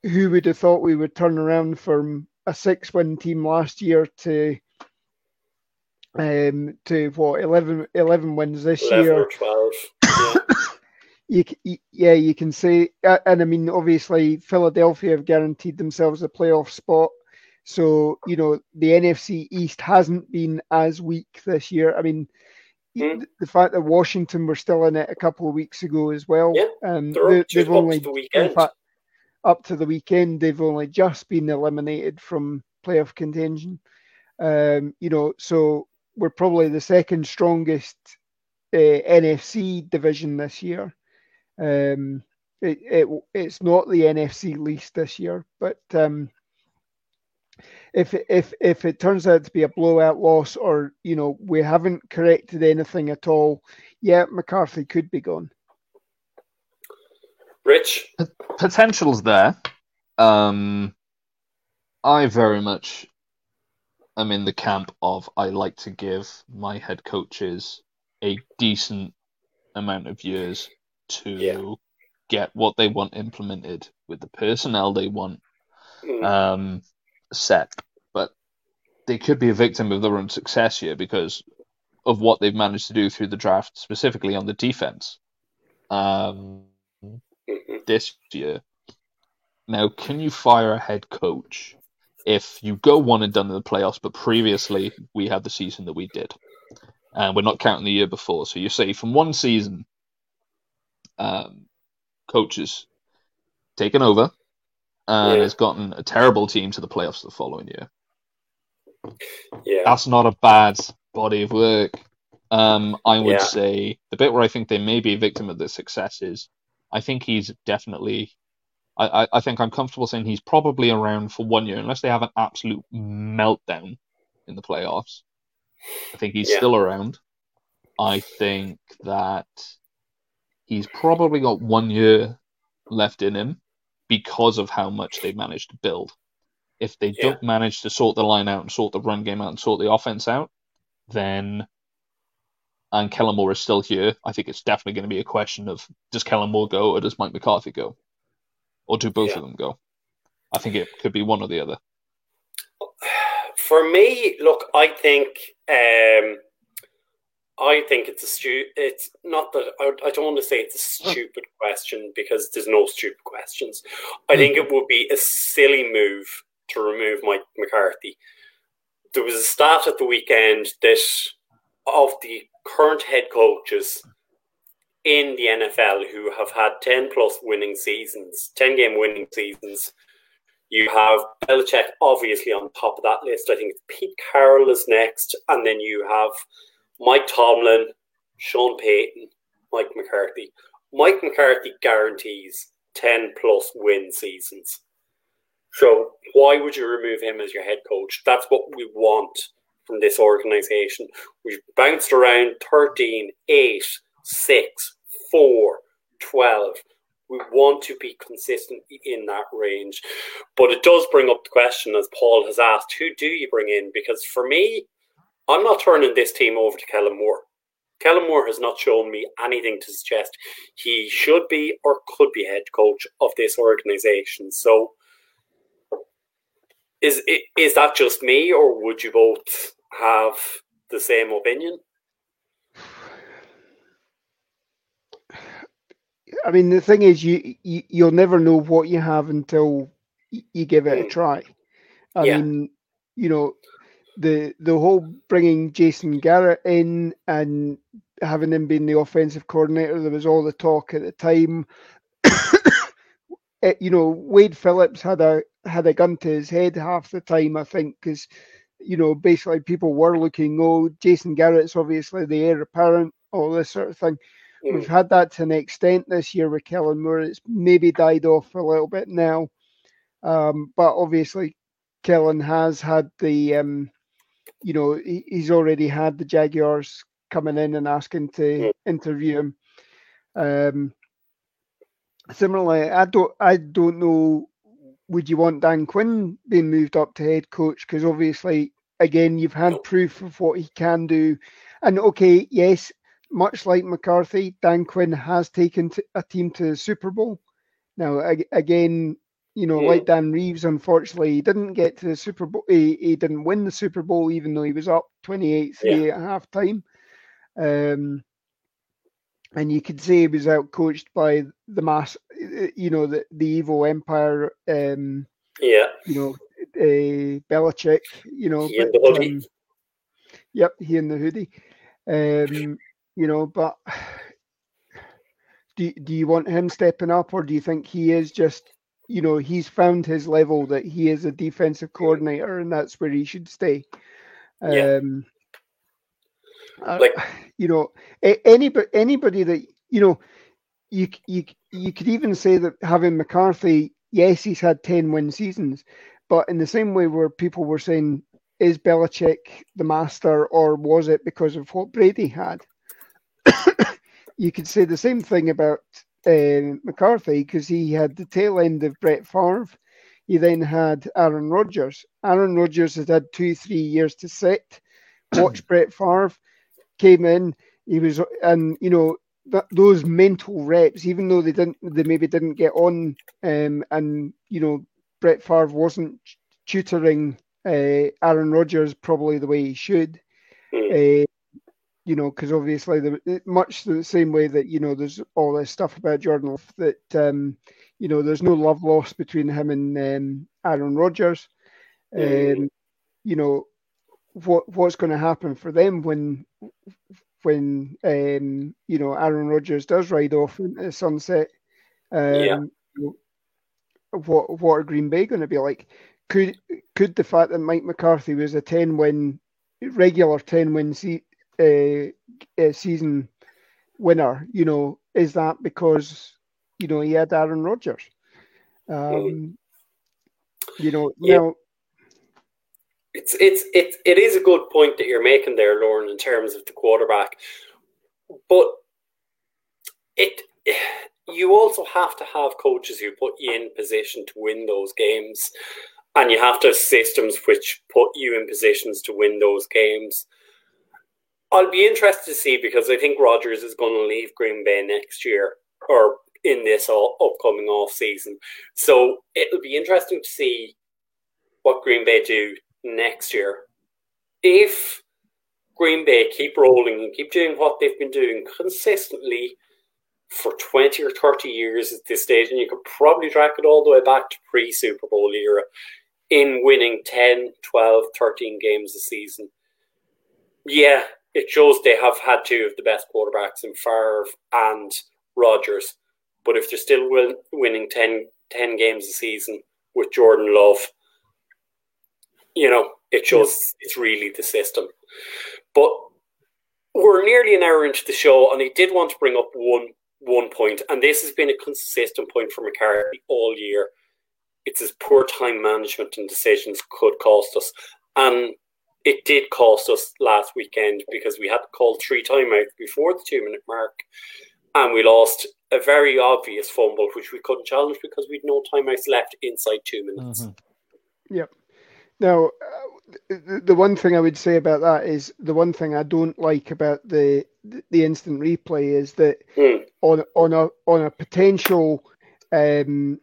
who would have thought we would turn around from a six-win team last year to um to what 11, 11 wins this 11 year? Or Twelve. you, yeah, you can say, and I mean, obviously, Philadelphia have guaranteed themselves a playoff spot. So, you know, the NFC East hasn't been as weak this year. I mean, mm. the fact that Washington were still in it a couple of weeks ago as well. Yeah, um, they, have only, the in fact, up to the weekend, they've only just been eliminated from playoff contention. Um, you know, so we're probably the second strongest uh, NFC division this year. Um, it, it it's not the NFC least this year, but um, if if if it turns out to be a blowout loss, or you know we haven't corrected anything at all, yeah, McCarthy could be gone. Rich, potential's there. Um, I very much am in the camp of I like to give my head coaches a decent amount of years to yeah. get what they want implemented with the personnel they want mm. um, set. But they could be a victim of their own success here because of what they've managed to do through the draft, specifically on the defense um, mm-hmm. this year. Now, can you fire a head coach if you go one and done in the playoffs, but previously we had the season that we did? And we're not counting the year before. So you say from one season, um, coaches taken over and yeah. has gotten a terrible team to the playoffs the following year. Yeah. That's not a bad body of work. Um, I would yeah. say the bit where I think they may be a victim of the success is I think he's definitely I, I, I think I'm comfortable saying he's probably around for one year unless they have an absolute meltdown in the playoffs. I think he's yeah. still around. I think that he's probably got one year left in him because of how much they've managed to build. If they yeah. don't manage to sort the line out and sort the run game out and sort the offense out, then and Kellen Moore is still here, I think it's definitely going to be a question of does Kellen Moore go or does Mike McCarthy go? Or do both yeah. of them go? I think it could be one or the other. For me, look, I think um, I think it's a stu- It's not that I, I don't want to say it's a stupid question because there's no stupid questions. I think hmm. it would be a silly move to remove Mike McCarthy. There was a stat at the weekend that of the current head coaches in the NFL who have had 10 plus winning seasons, 10 game winning seasons, you have Belichick obviously on top of that list. I think Pete Carroll is next, and then you have Mike Tomlin, Sean Payton, Mike McCarthy. Mike McCarthy guarantees 10 plus win seasons. So why would you remove him as your head coach? That's what we want from this organization. We've bounced around 13, 8, 6, 4, 12. We want to be consistent in that range. But it does bring up the question, as Paul has asked, who do you bring in? Because for me, I'm not turning this team over to Kellen Moore. Kellen Moore has not shown me anything to suggest he should be or could be head coach of this organization. So, is is that just me, or would you both have the same opinion? I mean, the thing is, you, you you'll never know what you have until you give it a hmm. try. I yeah. mean, you know, the the whole bringing Jason Garrett in and having him being the offensive coordinator, there was all the talk at the time it, you know, Wade Phillips had a had a gun to his head half the time, I think, because you know, basically people were looking, oh, Jason Garrett's obviously the heir apparent, all this sort of thing. Mm. We've had that to an extent this year with Kellen Moore. It's maybe died off a little bit now. Um, but obviously, Kellen has had the, um, you know, he, he's already had the Jaguars coming in and asking to interview him. Um, similarly, I don't, I don't know. Would you want Dan Quinn being moved up to head coach? Because obviously, again, you've had proof of what he can do. And okay, yes, much like McCarthy, Dan Quinn has taken a team to the Super Bowl. Now, again, you know, like Dan Reeves, unfortunately, he didn't get to the Super Bowl. He, he didn't win the Super Bowl, even though he was up 28 3 yeah. at half time. Um, and you could say he was out coached by the mass, you know, the, the evil empire. Um, yeah. You know, uh, Belichick, you know. He but, um, yep, he in the hoodie. Um, you know, but do, do you want him stepping up or do you think he is just you know he's found his level that he is a defensive coordinator and that's where he should stay. Yeah. um like you know anybody anybody that you know you you you could even say that having McCarthy yes he's had 10 win seasons but in the same way where people were saying is Belichick the master or was it because of what Brady had? You could say the same thing about uh, McCarthy because he had the tail end of Brett Favre. He then had Aaron Rodgers. Aaron Rodgers had had two, three years to sit, watch Brett Favre, came in. He was, and you know, that, those mental reps, even though they didn't, they maybe didn't get on, um, and you know, Brett Favre wasn't tutoring uh, Aaron Rodgers probably the way he should. Uh, you know, because obviously the much the same way that you know there's all this stuff about Jordan that um, you know there's no love lost between him and um, Aaron Rodgers. Mm. Um, you know what what's going to happen for them when when um, you know Aaron Rodgers does ride off into the sunset. Um, yeah. What what are Green Bay going to be like? Could could the fact that Mike McCarthy was a ten win regular ten win se- a, a season winner, you know, is that because you know he had Aaron Rodgers? Um, you know, yeah. now it's it's it it is a good point that you're making there, Lauren, in terms of the quarterback, but it you also have to have coaches who put you in position to win those games, and you have to have systems which put you in positions to win those games. I'll be interested to see because I think Rodgers is going to leave Green Bay next year or in this all, upcoming off season. So it'll be interesting to see what Green Bay do next year. If Green Bay keep rolling and keep doing what they've been doing consistently for 20 or 30 years at this stage, and you could probably track it all the way back to pre Super Bowl era in winning 10, 12, 13 games a season. Yeah, it shows they have had two of the best quarterbacks in Favre and Rodgers. But if they're still win- winning 10, 10 games a season with Jordan Love, you know, it shows it's really the system. But we're nearly an hour into the show, and I did want to bring up one one point, and this has been a consistent point for McCarthy all year. It's his poor time management and decisions could cost us. And it did cost us last weekend because we had to call three timeouts before the two minute mark and we lost a very obvious fumble which we couldn't challenge because we'd no timeouts left inside two minutes. Mm-hmm. Yep. Now, uh, the, the one thing I would say about that is the one thing I don't like about the the instant replay is that mm. on on a on a potential um,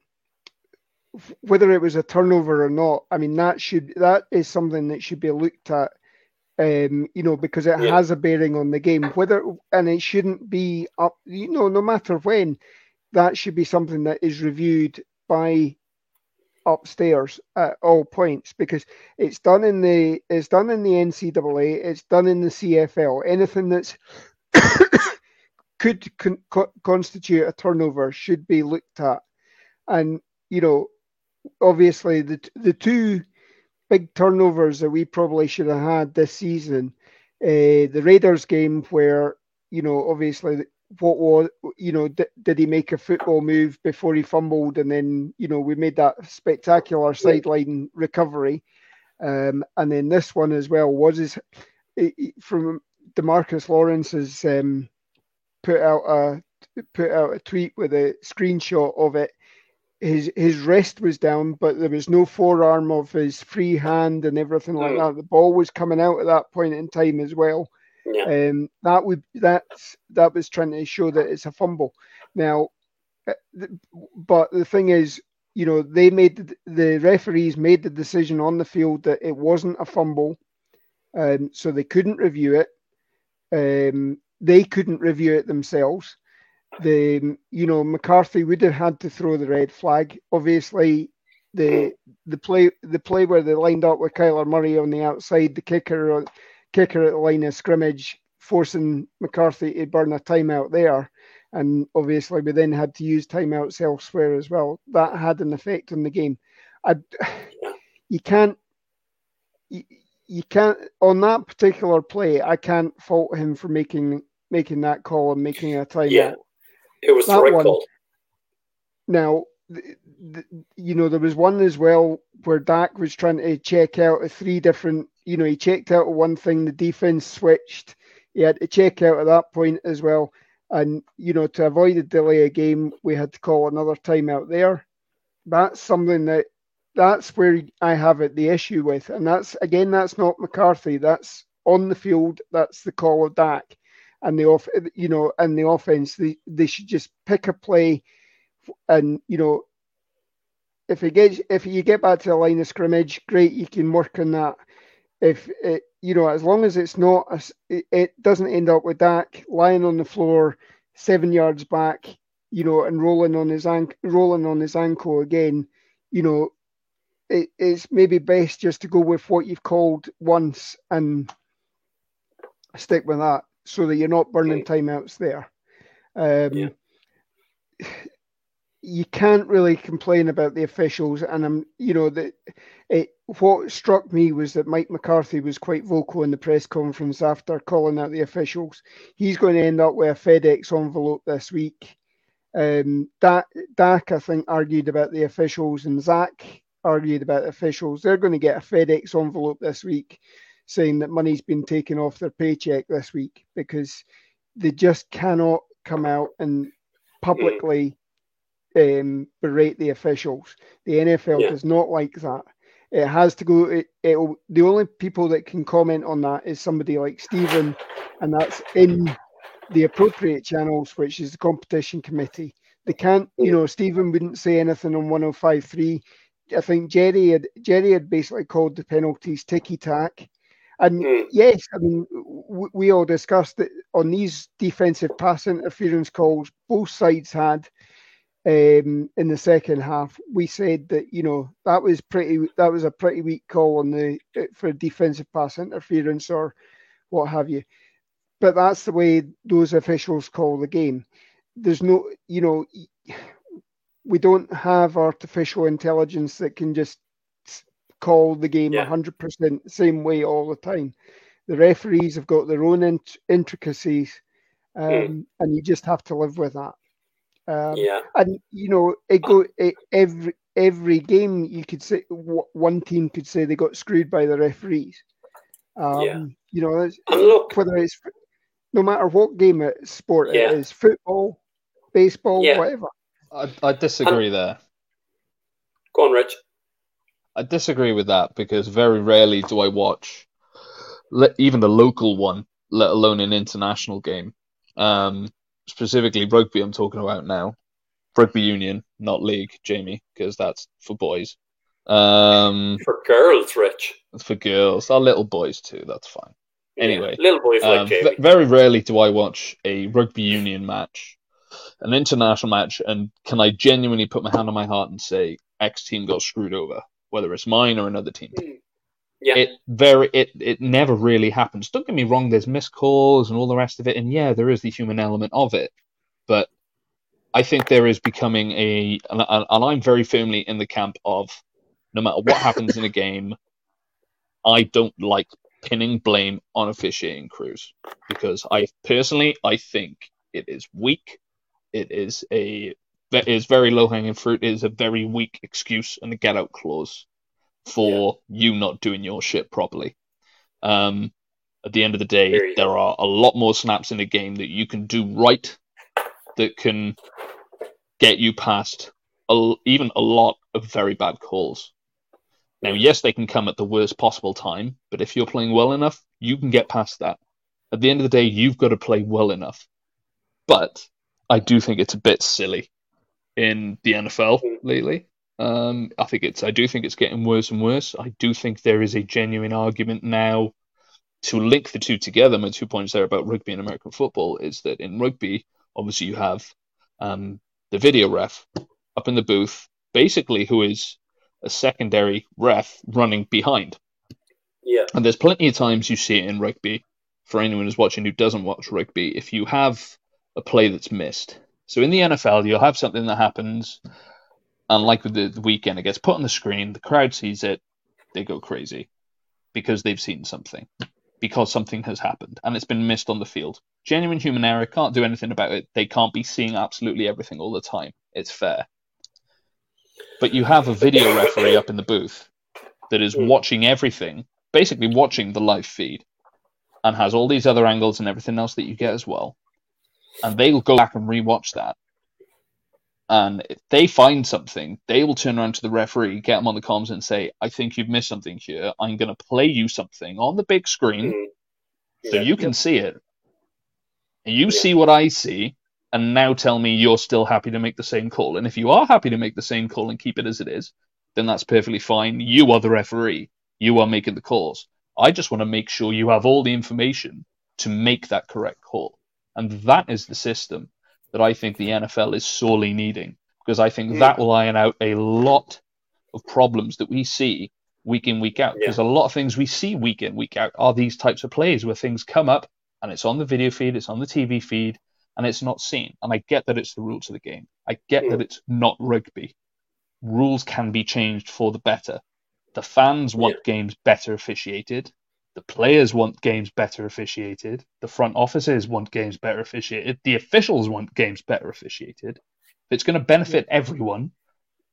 whether it was a turnover or not, I mean that should that is something that should be looked at. Um, you know, because it yeah. has a bearing on the game. Whether and it shouldn't be up. You know, no matter when, that should be something that is reviewed by upstairs at all points because it's done in the it's done in the NCAA, it's done in the CFL. Anything that's could con- constitute a turnover should be looked at and you know, obviously the the two big turnovers that we probably should have had this season, uh, the Raiders game where you know obviously what was you know did, did he make a football move before he fumbled and then you know we made that spectacular sideline recovery um, and then this one as well was his from Demarcus Lawrence has um, put out a put out a tweet with a screenshot of it. His his wrist was down, but there was no forearm of his free hand and everything like mm. that. The ball was coming out at that point in time as well. Yeah. Um, that would that's that was trying to show that it's a fumble. Now, uh, but the thing is, you know, they made the referees made the decision on the field that it wasn't a fumble, um, so they couldn't review it. Um, they couldn't review it themselves. The you know McCarthy would have had to throw the red flag. Obviously, the the play the play where they lined up with Kyler Murray on the outside, the kicker kicker at the line of scrimmage, forcing McCarthy to burn a timeout there. And obviously, we then had to use timeouts elsewhere as well. That had an effect on the game. I, you can't, you, you can't on that particular play. I can't fault him for making making that call and making a timeout. Yeah, it was that the right one, call. Now, the, the, you know, there was one as well where Dak was trying to check out three different. You know, he checked out one thing. The defense switched. He had to check out at that point as well. And you know, to avoid a delay a game, we had to call another timeout there. That's something that that's where I have it the issue with, and that's again that's not McCarthy. That's on the field. That's the call of Dak, and the off you know and the offense. They they should just pick a play, and you know if he gets if you get back to the line of scrimmage, great, you can work on that. If it, you know, as long as it's not, a, it doesn't end up with Dak lying on the floor seven yards back, you know, and rolling on his ankle, rolling on his ankle again. You know, it, it's maybe best just to go with what you've called once and stick with that, so that you're not burning timeouts there. Um, yeah you can't really complain about the officials, and I'm, you know, that it. What struck me was that Mike McCarthy was quite vocal in the press conference after calling out the officials. He's going to end up with a FedEx envelope this week. Um, Dak, Dak, I think, argued about the officials, and Zach argued about the officials. They're going to get a FedEx envelope this week, saying that money's been taken off their paycheck this week because they just cannot come out and publicly um, berate the officials. The NFL yeah. does not like that. It has to go. It, the only people that can comment on that is somebody like Stephen, and that's in the appropriate channels, which is the competition committee. They can't, you know, Stephen wouldn't say anything on 105.3. I think Jerry had Jerry had basically called the penalties ticky tack. And mm. yes, I mean, we all discussed that on these defensive pass interference calls, both sides had um, in the second half, we said that you know that was pretty that was a pretty weak call on the for defensive pass interference or what have you. But that's the way those officials call the game. There's no, you know, we don't have artificial intelligence that can just call the game yeah. 100% the same way all the time. The referees have got their own int- intricacies, hmm. um, mm. and you just have to live with that. Um, yeah, and you know, it go it, every every game you could say one team could say they got screwed by the referees. Um, yeah. You know, look, whether it's no matter what game it sport yeah. it is, football, baseball, yeah. whatever. I, I disagree there. Go on, Rich. I disagree with that because very rarely do I watch even the local one, let alone an international game. Um, specifically rugby I'm talking about now. Rugby union, not league, Jamie, because that's for boys. Um, for girls, Rich. For girls, our little boys too. That's fine. Anyway, yeah, little boys um, like Jamie. very rarely do I watch a rugby union match, an international match, and can I genuinely put my hand on my heart and say X team got screwed over, whether it's mine or another team. Mm. Yeah. It very it it never really happens. Don't get me wrong, there's missed calls and all the rest of it, and yeah, there is the human element of it. But I think there is becoming a, and, and I'm very firmly in the camp of no matter what happens in a game, I don't like pinning blame on officiating crews because I personally I think it is weak. It is a it is very low hanging fruit. It is a very weak excuse and a get out clause for yeah. you not doing your shit properly. Um, at the end of the day, there are a lot more snaps in the game that you can do right that can get you past a, even a lot of very bad calls. Now, yes, they can come at the worst possible time, but if you're playing well enough, you can get past that. At the end of the day, you've got to play well enough. But I do think it's a bit silly in the NFL lately. Um, I think it's I do think it's getting worse and worse. I do think there is a genuine argument now to link the two together. My two points there about rugby and American football is that in rugby, obviously you have um, the video ref up in the booth, basically who is a secondary ref running behind. Yeah. And there's plenty of times you see it in rugby. For anyone who's watching who doesn't watch rugby, if you have a play that's missed. So in the NFL, you'll have something that happens, and like with the, the weekend, it gets put on the screen, the crowd sees it, they go crazy because they've seen something, because something has happened, and it's been missed on the field. Genuine human error, can't do anything about it. They can't be seeing absolutely everything all the time. It's fair. But you have a video referee up in the booth that is watching everything, basically watching the live feed, and has all these other angles and everything else that you get as well. And they'll go back and rewatch that. And if they find something, they will turn around to the referee, get him on the comms, and say, I think you've missed something here. I'm going to play you something on the big screen mm-hmm. so you can see it. And you yeah. see what I see, and now tell me you're still happy to make the same call. And if you are happy to make the same call and keep it as it is, then that's perfectly fine. You are the referee. You are making the calls. I just want to make sure you have all the information to make that correct call. And that is the system that I think the NFL is sorely needing because I think that will iron out a lot of problems that we see week in, week out. Yeah. Because a lot of things we see week in, week out are these types of plays where things come up and it's on the video feed, it's on the TV feed, and it's not seen. And I get that it's the rules of the game. I get mm. that it's not rugby. Rules can be changed for the better. The fans want games better officiated. The players want games better officiated. The front offices want games better officiated. The officials want games better officiated. If it's going to benefit everyone,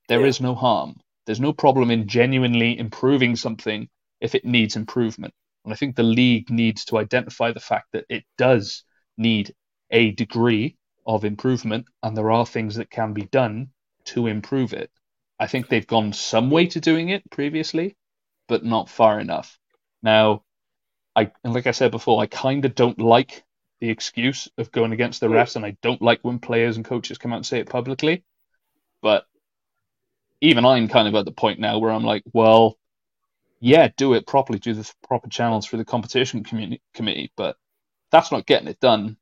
there yeah. is no harm. There's no problem in genuinely improving something if it needs improvement. And I think the league needs to identify the fact that it does need a degree of improvement, and there are things that can be done to improve it. I think they've gone some way to doing it previously, but not far enough. Now, I and like I said before, I kind of don't like the excuse of going against the refs, and I don't like when players and coaches come out and say it publicly. But even I'm kind of at the point now where I'm like, well, yeah, do it properly, do the proper channels for the competition community, committee, but that's not getting it done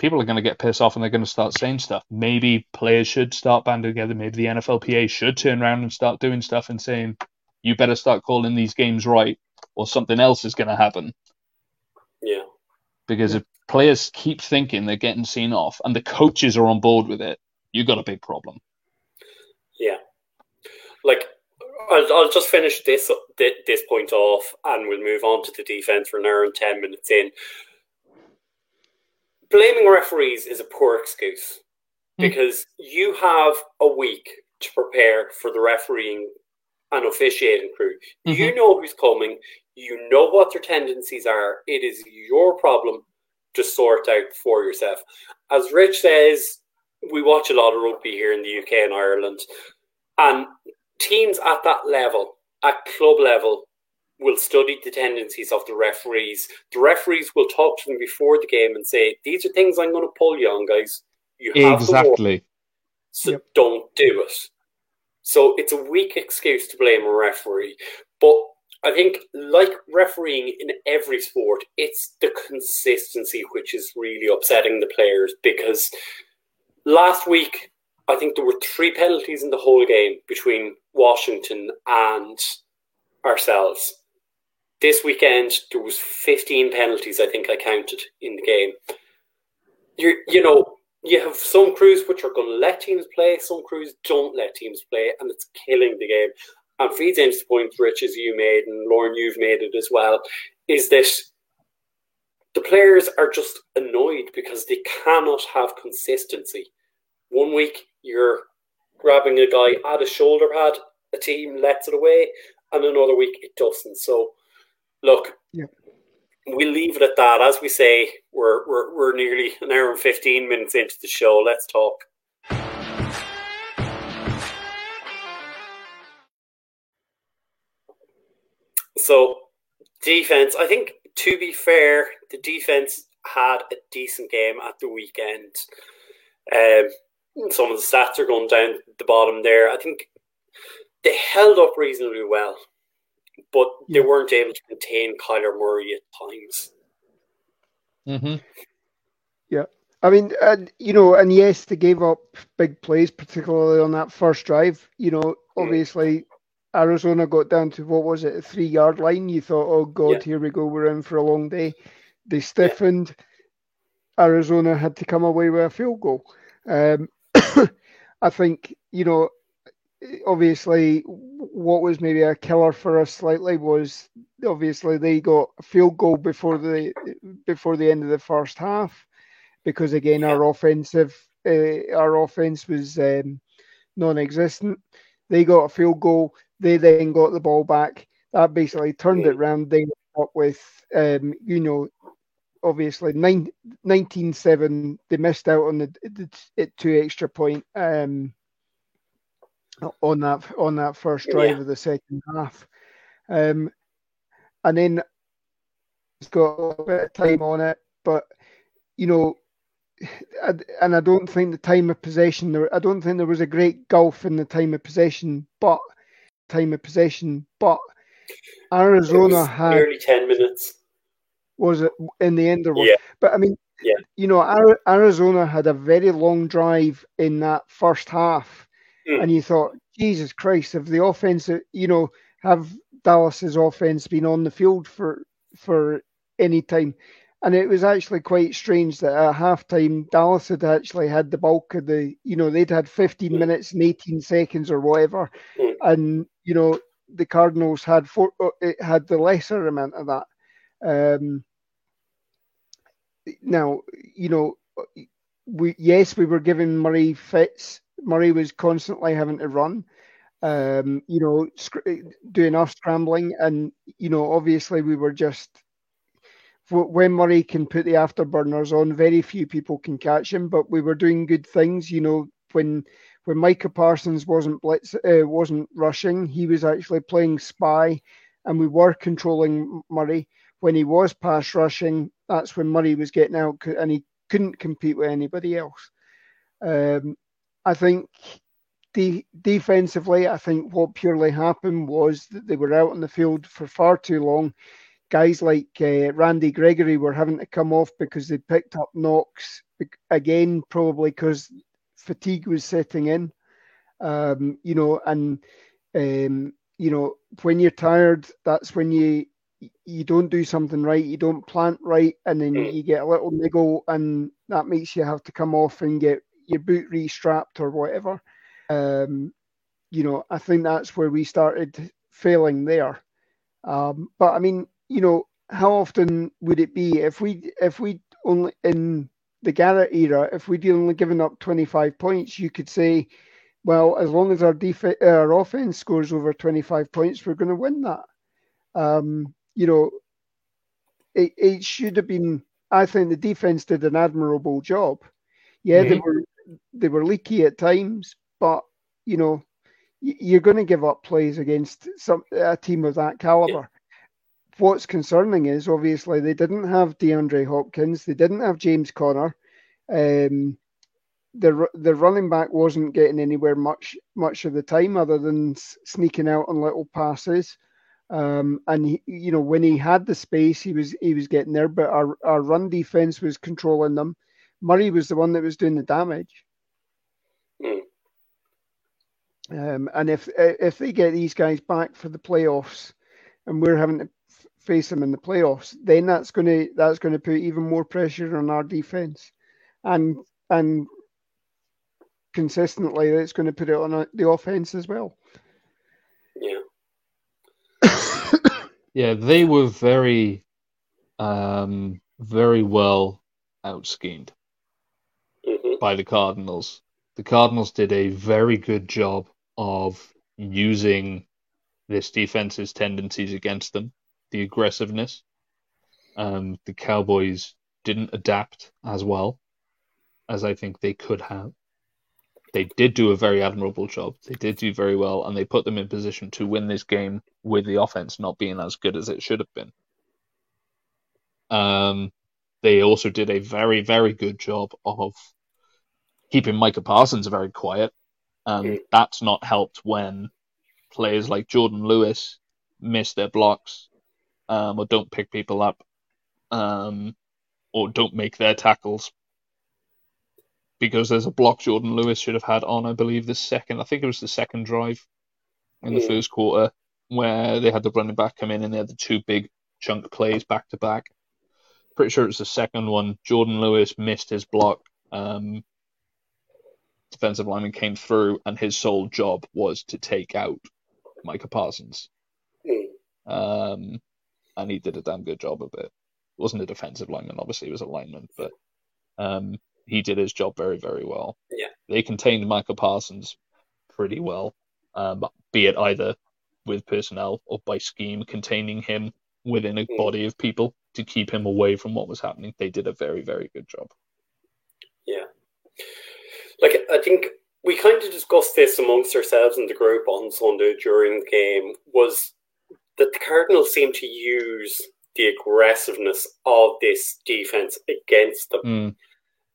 people are going to get pissed off and they're going to start saying stuff. Maybe players should start banding together. Maybe the NFLPA should turn around and start doing stuff and saying, you better start calling these games right or something else is going to happen. Yeah. Because if players keep thinking they're getting seen off and the coaches are on board with it, you've got a big problem. Yeah. Like, I'll, I'll just finish this this point off and we'll move on to the defense. for an hour and 10 minutes in blaming referees is a poor excuse mm. because you have a week to prepare for the refereeing and officiating crew. Mm-hmm. You know who's coming. You know what their tendencies are. It is your problem to sort out for yourself. As Rich says, we watch a lot of rugby here in the UK and Ireland, and teams at that level, at club level, will study the tendencies of the referees. The referees will talk to them before the game and say, "These are things I'm going to pull you on, guys. You have exactly. so yep. don't do it." So it's a weak excuse to blame a referee, but I think, like refereeing in every sport, it's the consistency which is really upsetting the players because last week I think there were three penalties in the whole game between Washington and ourselves this weekend there was 15 penalties I think I counted in the game. You you know you have some crews which are going to let teams play, some crews don't let teams play, and it's killing the game. And feeds into the point, Rich, as you made, and Lauren, you've made it as well, is that the players are just annoyed because they cannot have consistency. One week you're grabbing a guy at a shoulder pad, a team lets it away, and another week it doesn't. So, look, yeah. we'll leave it at that. As we say, we're, we're, we're nearly an hour and 15 minutes into the show. Let's talk. So, defense, I think to be fair, the defense had a decent game at the weekend. Um, some of the stats are going down the bottom there. I think they held up reasonably well, but they weren't able to contain Kyler Murray at times. Mm-hmm. Yeah. I mean, and you know, and yes, they gave up big plays, particularly on that first drive. You know, hmm. obviously, Arizona got down to what was it, a three yard line. You thought, oh God, yeah. here we go, we're in for a long day. They stiffened. Yeah. Arizona had to come away with a field goal. Um, I think you know, obviously, what was maybe a killer for us slightly was obviously they got a field goal before the before the end of the first half, because again yeah. our offensive uh, our offense was um, non-existent. They got a field goal. They then got the ball back. That basically turned it round. They up with, um, you know, obviously 19 7. They missed out on the, the, the two extra point um, on that on that first drive yeah. of the second half. Um, and then it's got a bit of time on it, but you know, and I don't think the time of possession there. I don't think there was a great gulf in the time of possession, but time of possession, but Arizona had nearly ten minutes. Was it in the end? Or was, yeah. But I mean, yeah. you know, Arizona had a very long drive in that first half, mm. and you thought, Jesus Christ, if the offense, you know, have Dallas's offense been on the field for for any time? And it was actually quite strange that at halftime, Dallas had actually had the bulk of the, you know, they'd had 15 mm. minutes and 18 seconds or whatever. Mm. And, you know, the Cardinals had four, uh, it had the lesser amount of that. Um, now, you know, we yes, we were giving Murray fits. Murray was constantly having to run, um, you know, sc- doing off scrambling, and you know, obviously we were just when Murray can put the afterburners on, very few people can catch him. But we were doing good things, you know, when when Micah Parsons wasn't blitz uh, wasn't rushing, he was actually playing spy, and we were controlling Murray. When he was pass rushing, that's when Murray was getting out, and he couldn't compete with anybody else. Um, I think de- defensively, I think what purely happened was that they were out on the field for far too long guys like uh, Randy Gregory were having to come off because they picked up knocks again, probably because fatigue was setting in. Um, you know, and um, you know when you're tired, that's when you you don't do something right, you don't plant right, and then mm. you get a little niggle, and that makes you have to come off and get your boot restrapped or whatever. Um, you know, I think that's where we started failing there. Um, but I mean, you know, how often would it be if we if we only in the Garrett era, if we'd only given up 25 points, you could say, well, as long as our def- our offense scores over 25 points, we're going to win that. Um, you know, it, it should have been. I think the defense did an admirable job. Yeah, mm-hmm. they were they were leaky at times, but you know, you're going to give up plays against some a team of that caliber what's concerning is obviously they didn't have DeAndre Hopkins, they didn't have James Conner. Um, the the running back wasn't getting anywhere much much of the time other than sneaking out on little passes. Um, and he, you know when he had the space, he was he was getting there, but our, our run defense was controlling them. Murray was the one that was doing the damage. Mm. Um, and if if they get these guys back for the playoffs, and we're having to face them in the playoffs, then that's going to that's going to put even more pressure on our defense. And and consistently, it's going to put it on a, the offense as well. Yeah. yeah, they were very, um, very well out schemed mm-hmm. by the Cardinals. The Cardinals did a very good job of using this defense's tendencies against them, the aggressiveness. Um, the Cowboys didn't adapt as well as I think they could have. They did do a very admirable job. They did do very well, and they put them in position to win this game with the offense not being as good as it should have been. Um, they also did a very, very good job of keeping Micah Parsons very quiet, and mm. that's not helped when players like Jordan Lewis miss their blocks um, or don't pick people up um, or don't make their tackles because there's a block Jordan Lewis should have had on, I believe, the second. I think it was the second drive in the mm. first quarter where they had the running back come in and they had the two big chunk plays back to back. Pretty sure it was the second one. Jordan Lewis missed his block. Um, defensive lineman came through, and his sole job was to take out Micah Parsons. Mm. Um, and he did a damn good job of it. Wasn't a defensive lineman, obviously, he was a lineman, but um, he did his job very, very well. Yeah. They contained Micah Parsons pretty well, um, be it either with personnel or by scheme containing him within a mm. body of people to keep him away from what was happening. They did a very, very good job. Yeah. Like, I think we kind of discussed this amongst ourselves in the group on Sunday during the game was that the Cardinals seem to use the aggressiveness of this defense against them. Mm.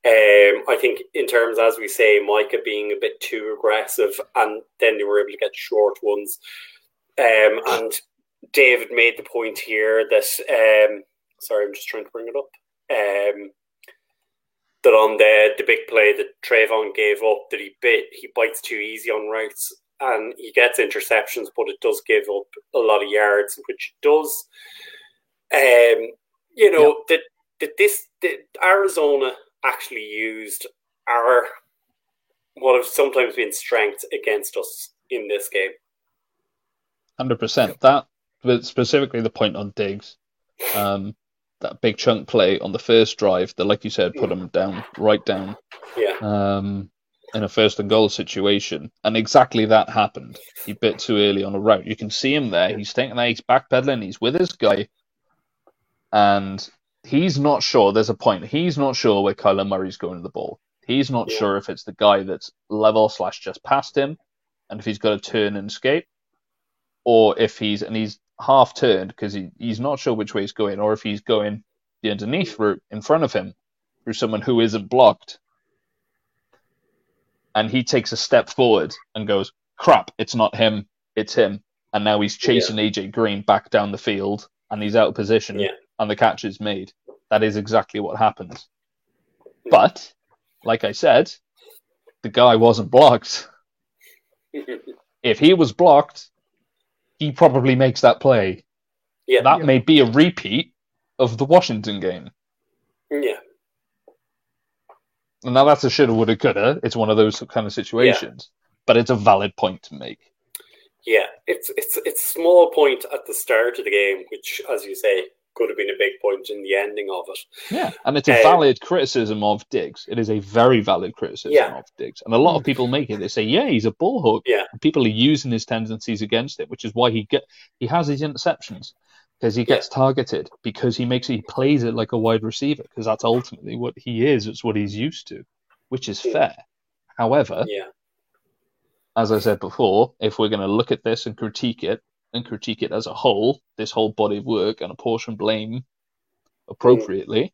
Um, I think in terms, as we say, Micah being a bit too aggressive, and then they were able to get short ones. Um, and David made the point here that, um, sorry, I'm just trying to bring it up. Um, that on the the big play that Trevon gave up, that he bit he bites too easy on routes and he gets interceptions, but it does give up a lot of yards, which does. Um, you know that that this that Arizona actually used our what have sometimes been strengths against us in this game. Hundred percent. That, but specifically the point on Diggs, um, that big chunk play on the first drive that, like you said, put him down, right down. Yeah. Um, in a first and goal situation, and exactly that happened. He bit too early on a route. You can see him there. He's taking that. He's backpedaling. He's with his guy, and he's not sure. There's a point. He's not sure where Kyler Murray's going to the ball. He's not yeah. sure if it's the guy that's level slash just past him, and if he's got to turn and escape, or if he's and he's half turned because he, he's not sure which way he's going, or if he's going the underneath route in front of him through someone who isn't blocked. And he takes a step forward and goes, crap, it's not him, it's him. And now he's chasing yeah. AJ Green back down the field and he's out of position yeah. and the catch is made. That is exactly what happens. But, like I said, the guy wasn't blocked. if he was blocked, he probably makes that play. Yeah, that yeah. may be a repeat of the Washington game. Yeah. And now that's a shoulda, woulda, coulda. It's one of those kind of situations, yeah. but it's a valid point to make. Yeah, it's it's it's small point at the start of the game, which, as you say, could have been a big point in the ending of it. Yeah, and it's a um, valid criticism of Diggs. It is a very valid criticism yeah. of Diggs. And a lot of people make it. They say, yeah, he's a ballhawk. Yeah. And people are using his tendencies against it, which is why he get he has his interceptions because he gets yeah. targeted because he makes he plays it like a wide receiver because that's ultimately what he is. It's what he's used to, which is fair. However, yeah. as I said before, if we're going to look at this and critique it, and critique it as a whole, this whole body of work, and apportion blame appropriately, mm.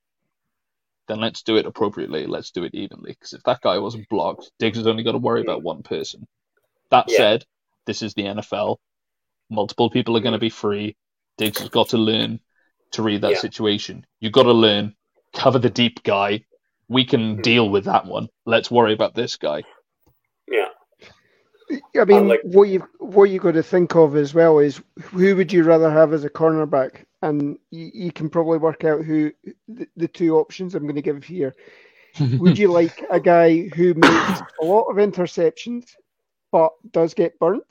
then let's do it appropriately. Let's do it evenly. Because if that guy wasn't blocked, Diggs has only got to worry about one person. That yeah. said, this is the NFL. Multiple people are going to be free. Diggs has got to learn to read that yeah. situation. You've got to learn, cover the deep guy. We can mm. deal with that one. Let's worry about this guy. Yeah. I mean, like, what you what you got to think of as well is who would you rather have as a cornerback, and you, you can probably work out who the, the, two options I'm going to give here. would you like a guy who makes a lot of interceptions but does get burnt?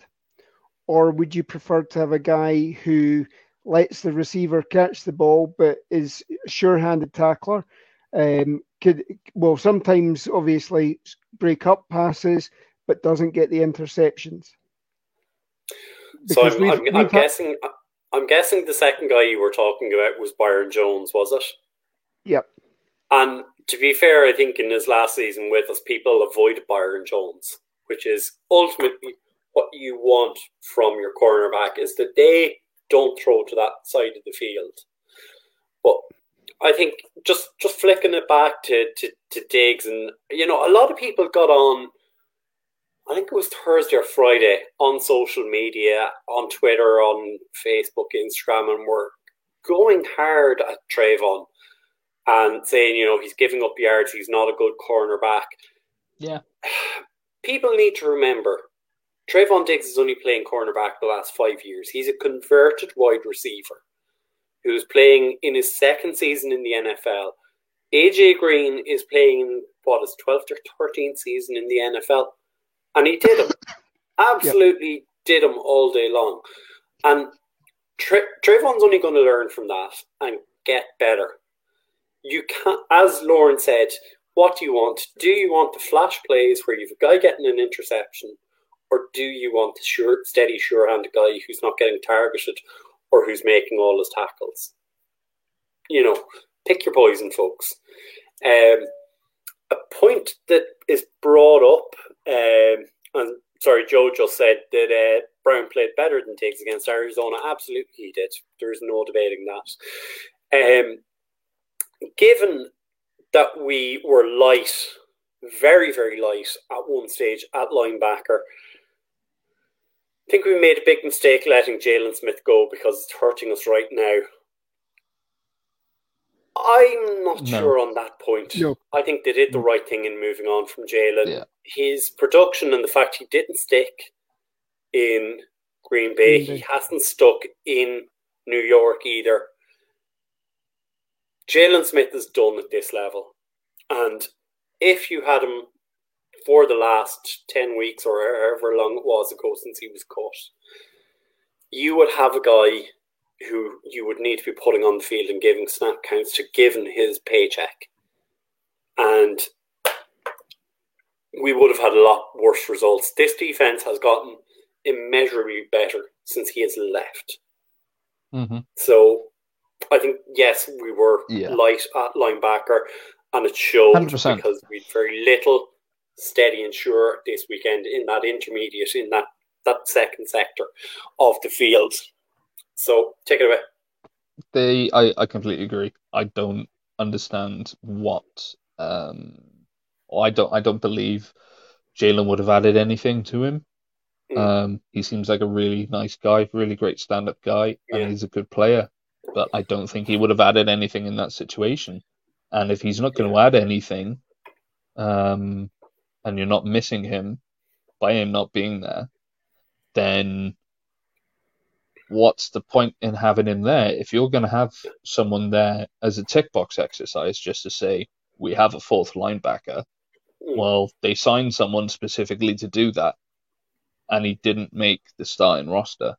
Or would you prefer to have a guy who lets the receiver catch the ball but is sure-handed tackler? Um, could well sometimes obviously break up passes but doesn't get the interceptions. so I'm, we've, I'm, we've I'm had... guessing I'm guessing the second guy you were talking about was Byron Jones, was it? Yep. And to be fair, I think in his last season with us, people avoided Byron Jones, which is ultimately what you want from your cornerback is that they don't throw to that side of the field. But I think just just flicking it back to, to, to Diggs and you know, a lot of people got on I think it was Thursday or Friday on social media, on Twitter, on Facebook, Instagram, and were going hard at Trevon and saying, you know, he's giving up yards, he's not a good cornerback. Yeah. People need to remember Trevon Diggs is only playing cornerback the last five years. He's a converted wide receiver who's playing in his second season in the NFL. AJ Green is playing what is 12th or 13th season in the NFL and he did them. Absolutely yep. did them all day long. And Tra- Trevon's only going to learn from that and get better. You can't, as Lauren said, what do you want? Do you want the flash plays where you've a guy getting an interception, or do you want the sure, steady, sure-handed guy who's not getting targeted or who's making all his tackles? You know, pick your poison, folks. Um, a point that is brought up um, and sorry, Joe just said that uh, Brown played better than Diggs against Arizona. Absolutely, he did. There's no debating that. Um, given that we were light, very, very light at one stage at linebacker, think we made a big mistake letting Jaylon Smith go because it's hurting us right now. I'm not no. sure on that point. No. I think they did the right thing in moving on from Jaylon. Yeah. His production and the fact he didn't stick in Green Bay, he hasn't stuck in New York either. Jaylon Smith is done at this level. And if you had him for the last 10 weeks or however long it was ago since he was cut, you would have a guy who you would need to be putting on the field and giving snap counts to given his paycheck. And we would have had a lot worse results. This defense has gotten immeasurably better since he has left. Mm-hmm. So I think, yes, we were yeah. light at linebacker, and it showed 100%. because we had very little steady and sure this weekend in that intermediate, in that, that second sector of the field. So take it away. They, I, I completely agree. I don't understand what, um, I don't, I don't believe Jaylon would have added anything to him. Mm. Um, he seems like a really nice guy, really great stand-up guy, and yeah. he's a good player. But I don't think he would have added anything in that situation. And if he's not going to add anything, um, and you're not missing him by him not being there, then what's the point in having him there if you're going to have someone there as a tick box exercise just to say we have a fourth linebacker hmm. well they signed someone specifically to do that and he didn't make the starting roster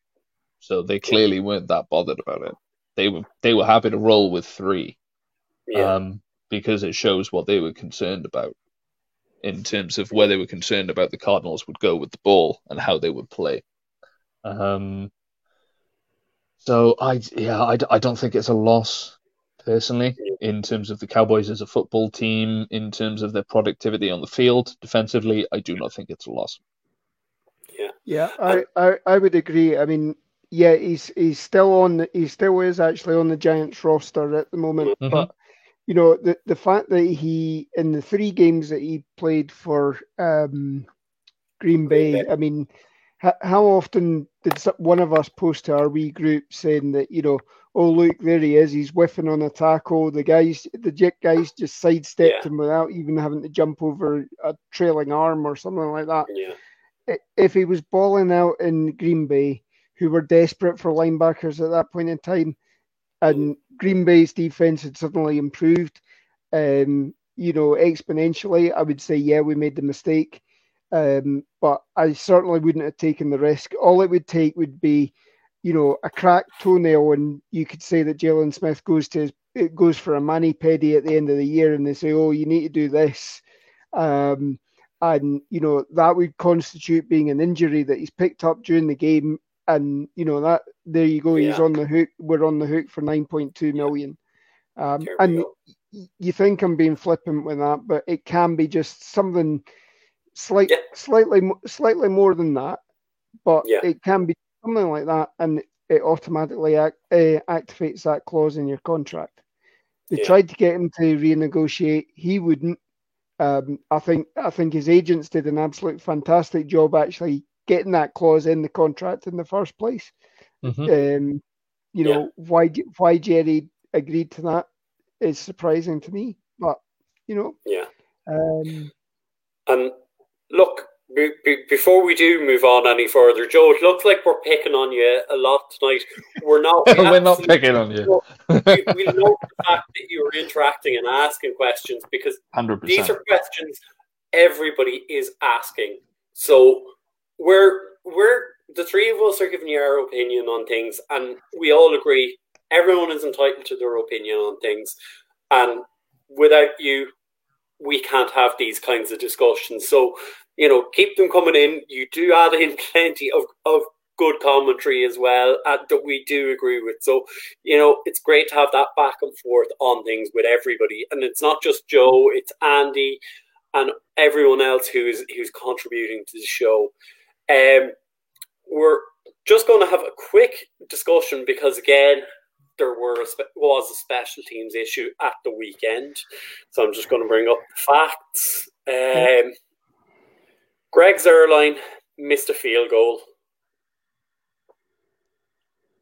so they clearly weren't that bothered about it they were they were happy to roll with three yeah. um, because it shows what they were concerned about in terms of where they were concerned about the Cardinals would go with the ball and how they would play. Um, so I yeah I, I don't think it's a loss personally in terms of the Cowboys as a football team in terms of their productivity on the field defensively I do not think it's a loss. Yeah. Yeah, I, I, I would agree. I mean, yeah, he's he's still on he still is actually on the Giants roster at the moment, mm-hmm. but you know the the fact that he in the three games that he played for um, Green Bay, I mean how often did one of us post to our wee group saying that you know oh look there he is he's whiffing on a tackle the guys the jet guys just sidestepped yeah. him without even having to jump over a trailing arm or something like that yeah. if he was balling out in green bay who were desperate for linebackers at that point in time and green bay's defense had suddenly improved um, you know, exponentially, I would say, yeah, we made the mistake. Um, but I certainly wouldn't have taken the risk. All it would take would be, you know, a cracked toenail, and you could say that Jaylon Smith goes to his, it goes for a mani pedi at the end of the year, and they say, oh, you need to do this. Um, and you know that would constitute being an injury that he's picked up during the game and you know that there you go he's yeah. on the hook we're on the hook for 9.2 million um, and you think i'm being flippant with that but it can be just something slight, yeah. slightly slightly more than that but yeah. it can be something like that and it automatically act, uh, activates that clause in your contract they tried to get him to renegotiate he wouldn't um, I think I think his agents did an absolute fantastic job actually getting that clause in the contract in the first place. Mm-hmm. Um, you know yeah. why why Jerry agreed to that is surprising to me, but you know, yeah. Um, and look, be, be, before we do move on any further, Joe, it looks like we're picking on you a lot tonight. We're not. We are not picking on you. we, we know the fact that you are interacting and asking questions because 100%. these are questions everybody is asking. So we're we're the three of us are giving you our opinion on things, and we all agree everyone is entitled to their opinion on things, and without you, we can't have these kinds of discussions. So you know, keep them coming in. You do add in plenty of, of good commentary as well uh, that we do agree with. So, you know, it's great to have that back and forth on things with everybody. And it's not just Joe, it's Andy and everyone else who's who's contributing to the show. Um, we're just going to have a quick discussion because again, there were a spe- was a special teams issue at the weekend, so I'm just going to bring up the facts. Um, Greg Zuerlein missed a field goal.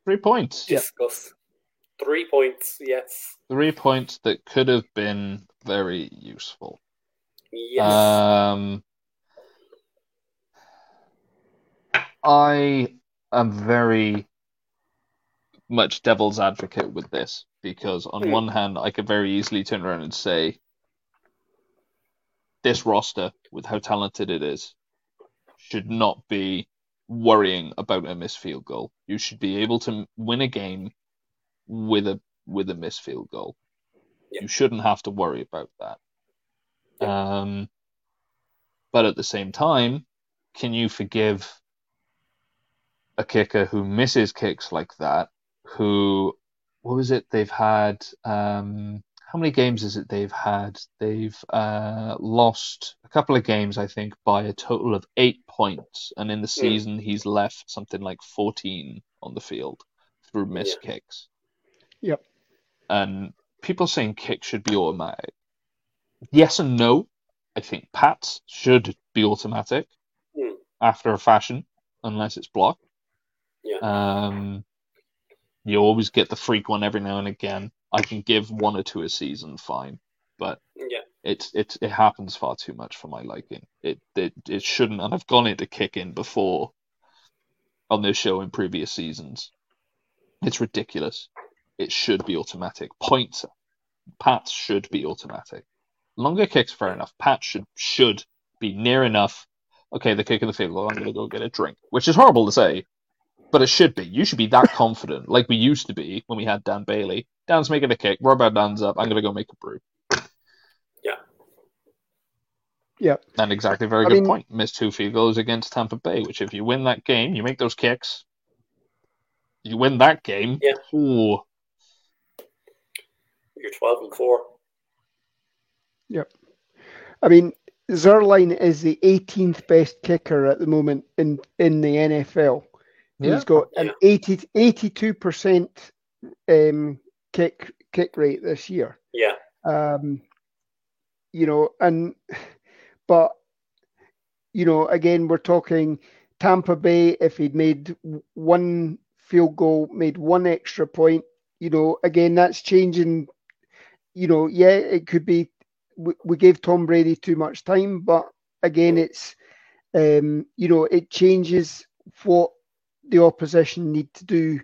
Three points. Discuss. Yeah. Three points, yes. Three points that could have been very useful. Yes. Um, I am very much devil's advocate with this because, on mm. one hand, I could very easily turn around and say, this roster, with how talented it is, should not be worrying about a missed field goal. You should be able to win a game with a with a missed field goal. Yeah. You shouldn't have to worry about that. Yeah. Um, but at the same time, can you forgive a kicker who misses kicks like that? Who, what was it? They've had um, how many games is it they've had? They've uh, lost a couple of games, I think, by a total of eight points, and in the hmm. season mm. he's left something like fourteen on the field through missed yeah. kicks. Yep. And people saying kicks should be automatic. Yes and no. I think pats should be automatic mm. after a fashion, unless it's blocked. Yeah. Um, you always get the freak one every now and again. I can give one or two a season, fine, but yeah, it it it happens far too much for my liking. It it it shouldn't, and I've gone into kick in before on this show in previous seasons. It's ridiculous. It should be automatic. Points, pats should be automatic. Longer kicks, fair enough. Pats should should be near enough. Okay, the kick in the field goal. I'm going to go get a drink, which is horrible to say, but it should be. You should be that confident, like we used to be when we had Dan Bailey. Dan's making a kick. Robert Dan's up. I'm going to go make a brew. Yeah. Yeah. And exactly, very I good mean, point. Missed two field goals against Tampa Bay, which if you win that game, you make those kicks. You win that game. Yeah. Ooh. You're 12 and 4. Yep. I mean, Zuerlein is the 18th best kicker at the moment in, in the NFL. Yeah. He's got an 80, 82% um, kick kick rate this year. Yeah. Um, you know, and but you know, again, we're talking Tampa Bay. If he'd made one field goal, made one extra point, you know, again, that's changing. You know, yeah, it could be we, we gave Tom Brady too much time, but again, it's um, you know, it changes what the opposition need to do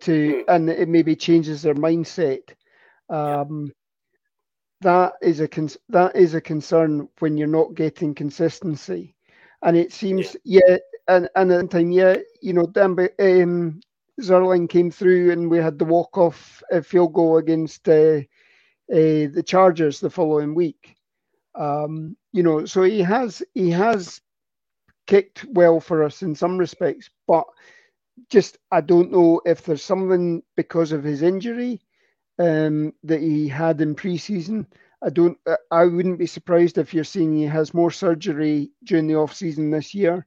to, hmm. and it maybe changes their mindset. Um, that is a con- that is a concern when you're not getting consistency, and it seems yeah, yeah and and at the time yeah you know Danby, um, Zuerlein came through and we had the walk off uh, field goal against uh, uh, the Chargers the following week. Um, you know, so he has he has kicked well for us in some respects, but just I don't know if there's something because of his injury um, that he had in preseason. I don't. I wouldn't be surprised if you're seeing he has more surgery during the off season this year.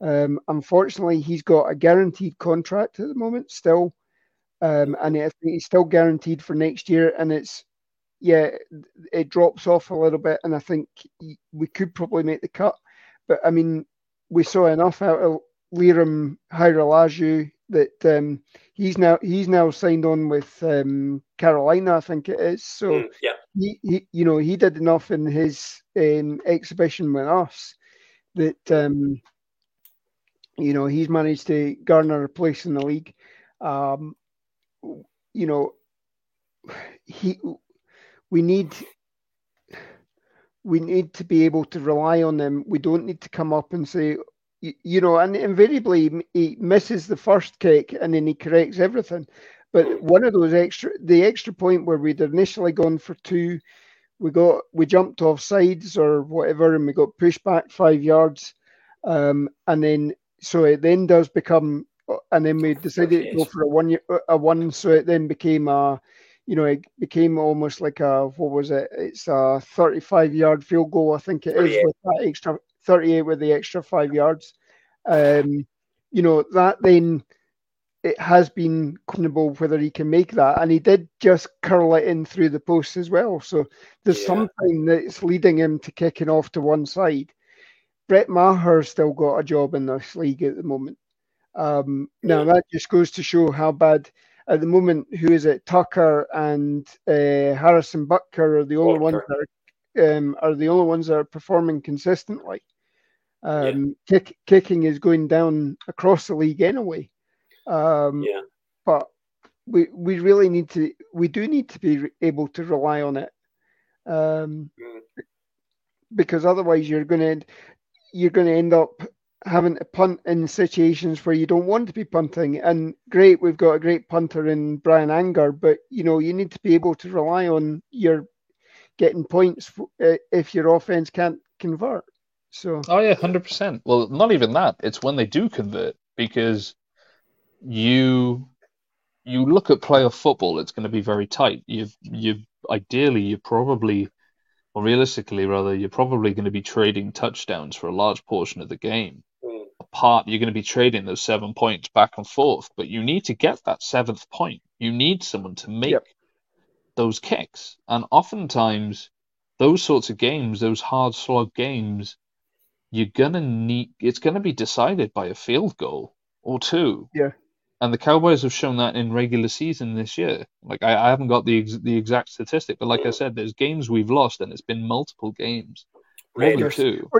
Um, unfortunately, he's got a guaranteed contract at the moment still, um, and I think he's still guaranteed for next year. And it's yeah, it drops off a little bit, and I think we could probably make the cut. But I mean, we saw enough out of Lirim Hajrullahu that um, he's now he's now signed on with um, Carolina, I think it is. So mm, yeah, he, he, you know he did enough in his um, exhibition with us that um, you know he's managed to garner a place in the league. Um, you know he we need we need to be able to rely on them. We don't need to come up and say, you, know, and invariably he misses the first kick and then he corrects everything. But one of those extra, the extra point where we'd initially gone for two, we got we jumped off sides or whatever, and we got pushed back five yards, um, and then so it then does become, and then we decided to go for a one a one, so it then became a, you know, it became almost like a what was it? It's a thirty-five yard field goal, I think it is, with that extra 38 with the extra five yards. Um, you know, that then it has been questionable whether he can make that. And he did just curl it in through the post as well. So there's yeah. something that's leading him to kicking off to one side. Brett Maher still got a job in this league at the moment. Um, now that just goes to show how bad at the moment. Who is it? Tucker and uh, Harrison Butker are the only ones that are, um, are the only ones that are performing consistently. Um, yeah. kick, kicking is going down across the league anyway. Um, yeah. But we we really need to we do need to be able to rely on it, um, mm. because otherwise you're going to you're going to end up having to punt in situations where you don't want to be punting. And great, we've got a great punter in Bryan Anger, but you know you need to be able to rely on your getting points uh, if your offense can't convert. So oh yeah, hundred percent. Well, not even that. It's when they do convert because you you look at playoff football. It's going to be very tight. You you ideally you're probably or realistically rather you're probably going to be trading touchdowns for a large portion of the game. Mm. Apart, you're going to be trading those seven points back and forth, but you need to get that seventh point. You need someone to make yep. Those kicks, and oftentimes those sorts of games, those hard slog games, you're gonna need it's gonna be decided by a field goal or two. Yeah. And the Cowboys have shown that in regular season this year. Like I, I haven't got the ex- the exact statistic, but like I said, there's games we've lost, and it's been multiple games, more than two,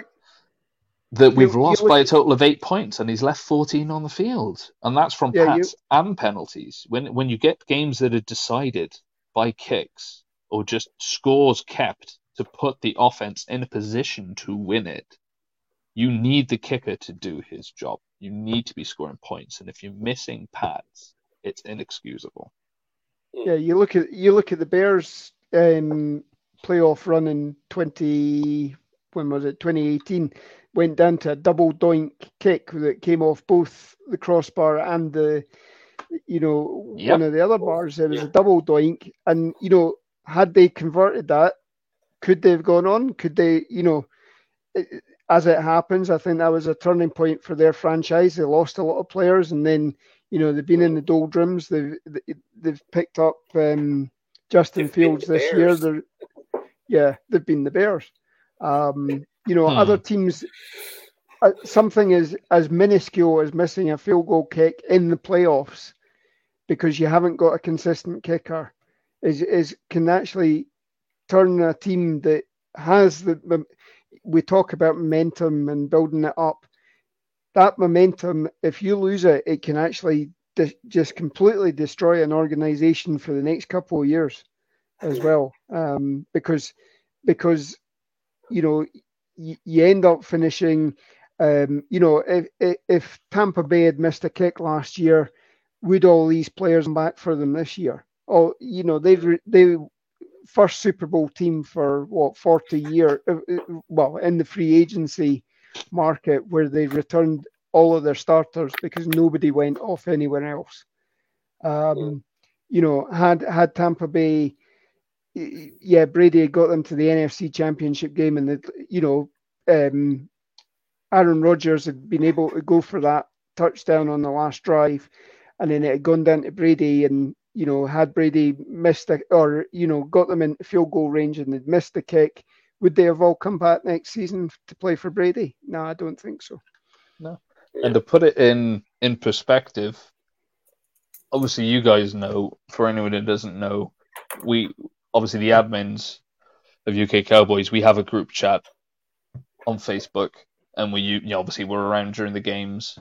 that we've you, lost you by a total of eight points, and he's left 14 on the field, and that's from yeah, pats you... and penalties. When when you get games that are decided by kicks or just scores kept to put the offense in a position to win it, you need the kicker to do his job. You need to be scoring points, and if you're missing PATs, it's inexcusable. Yeah, you look at you look at the Bears um, playoff run in twenty when was it twenty eighteen went down to a double doink kick that came off both the crossbar and the you know yep. one of the other bars. There was yeah. a double doink, and you know had they converted that, could they have gone on? Could they you know? as it happens, I think that was a turning point for their franchise. They lost a lot of players, and then you know they've been in the doldrums. They've they've picked up um, Justin they've Fields this year. They're, yeah, they've been the Bears. Um, you know, hmm. other teams. Uh, something as as minuscule as missing a field goal kick in the playoffs because you haven't got a consistent kicker is is can actually turn a team that has the, the we talk about momentum and building it up. That momentum, if you lose it, it can actually di- just completely destroy an organization for the next couple of years. as well, um, because because you know you, you end up finishing. Um, you know, if, if Tampa Bay had missed a kick last year, would all these players back for them this year? Oh, you know, they they first Super Bowl team for what forty year, uh, uh, well, in the free agency market where they returned all of their starters because nobody went off anywhere else. Um, you know, had had Tampa Bay, yeah, Brady got them to the NFC Championship game, and the, you know, um, Aaron Rodgers had been able to go for that touchdown on the last drive, and then it had gone down to Brady, and you know, had Brady missed a, or you know, got them in field goal range and they'd missed the kick, would they have all come back next season to play for Brady? No, I don't think so. No. And to put it in in perspective, obviously you guys know. For anyone that doesn't know, we obviously the admins of UK Cowboys, we have a group chat on Facebook, and we you know, obviously we're around during the games.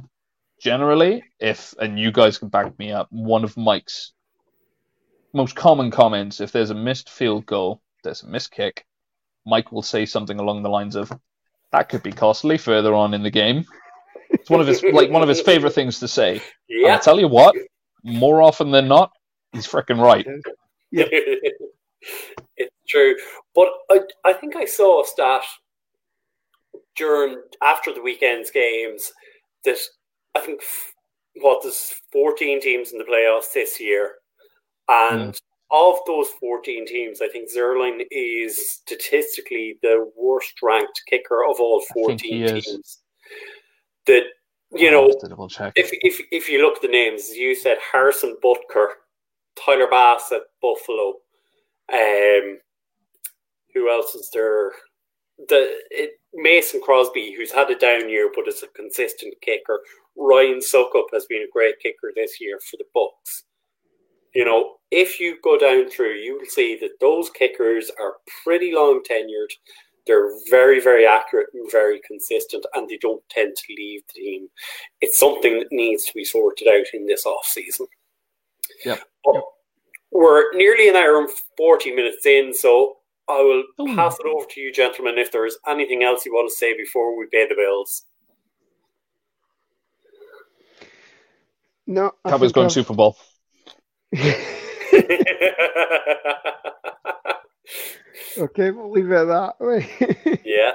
Generally, if and you guys can back me up, one of Mike's most common comments if there's a missed field goal, there's a missed kick, Mike will say something along the lines of, "That could be costly further on in the game." It's one of his like one of his favorite things to say. Yeah. And I tell you what, more often than not, he's freaking right. Yeah. it's true, but I I think I saw a stat during after the weekend's games that I think what there's 14 teams in the playoffs this year and mm. of those 14 teams, I think Zuerlein is statistically the worst ranked kicker of all 14 teams. That, you know, if, if, if you look at the names, you said Harrison Butker, Tyler Bass at Buffalo. Um, who else is there? The it, Mason Crosby, who's had a down year but is a consistent kicker. Ryan Succop has been a great kicker this year for the Bucks you know, if you go down through, you will see that those kickers are pretty long tenured. They're very, very accurate and very consistent, and they don't tend to leave the team. It's something that needs to be sorted out in this off season. Yeah. We're nearly an hour and 40 minutes in, so I will pass it over to you, gentlemen, if there's anything else you want to say before we pay the bills. No, Cowboys going Super Bowl. okay, we'll leave it at that. yeah.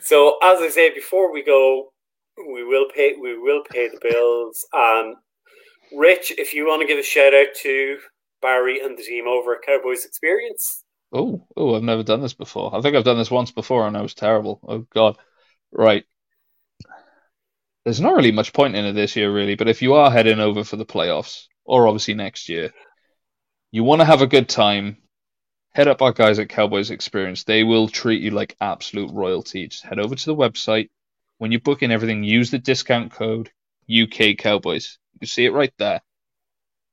So as I say, before we go, we will pay we will pay the bills. And Rich, if you want to give a shout out to Barry and the team over at Cowboys Experience. Oh, oh, I've never done this before. I think I've done this once before and I was terrible. Oh god. Right. There's not really much point in it this year, really, but if you are heading over for the playoffs, or obviously next year. You want to have a good time. Head up our guys at Cowboys Experience. They will treat you like absolute royalty. Just head over to the website. When you book in everything, use the discount code UK Cowboys. You see it right there.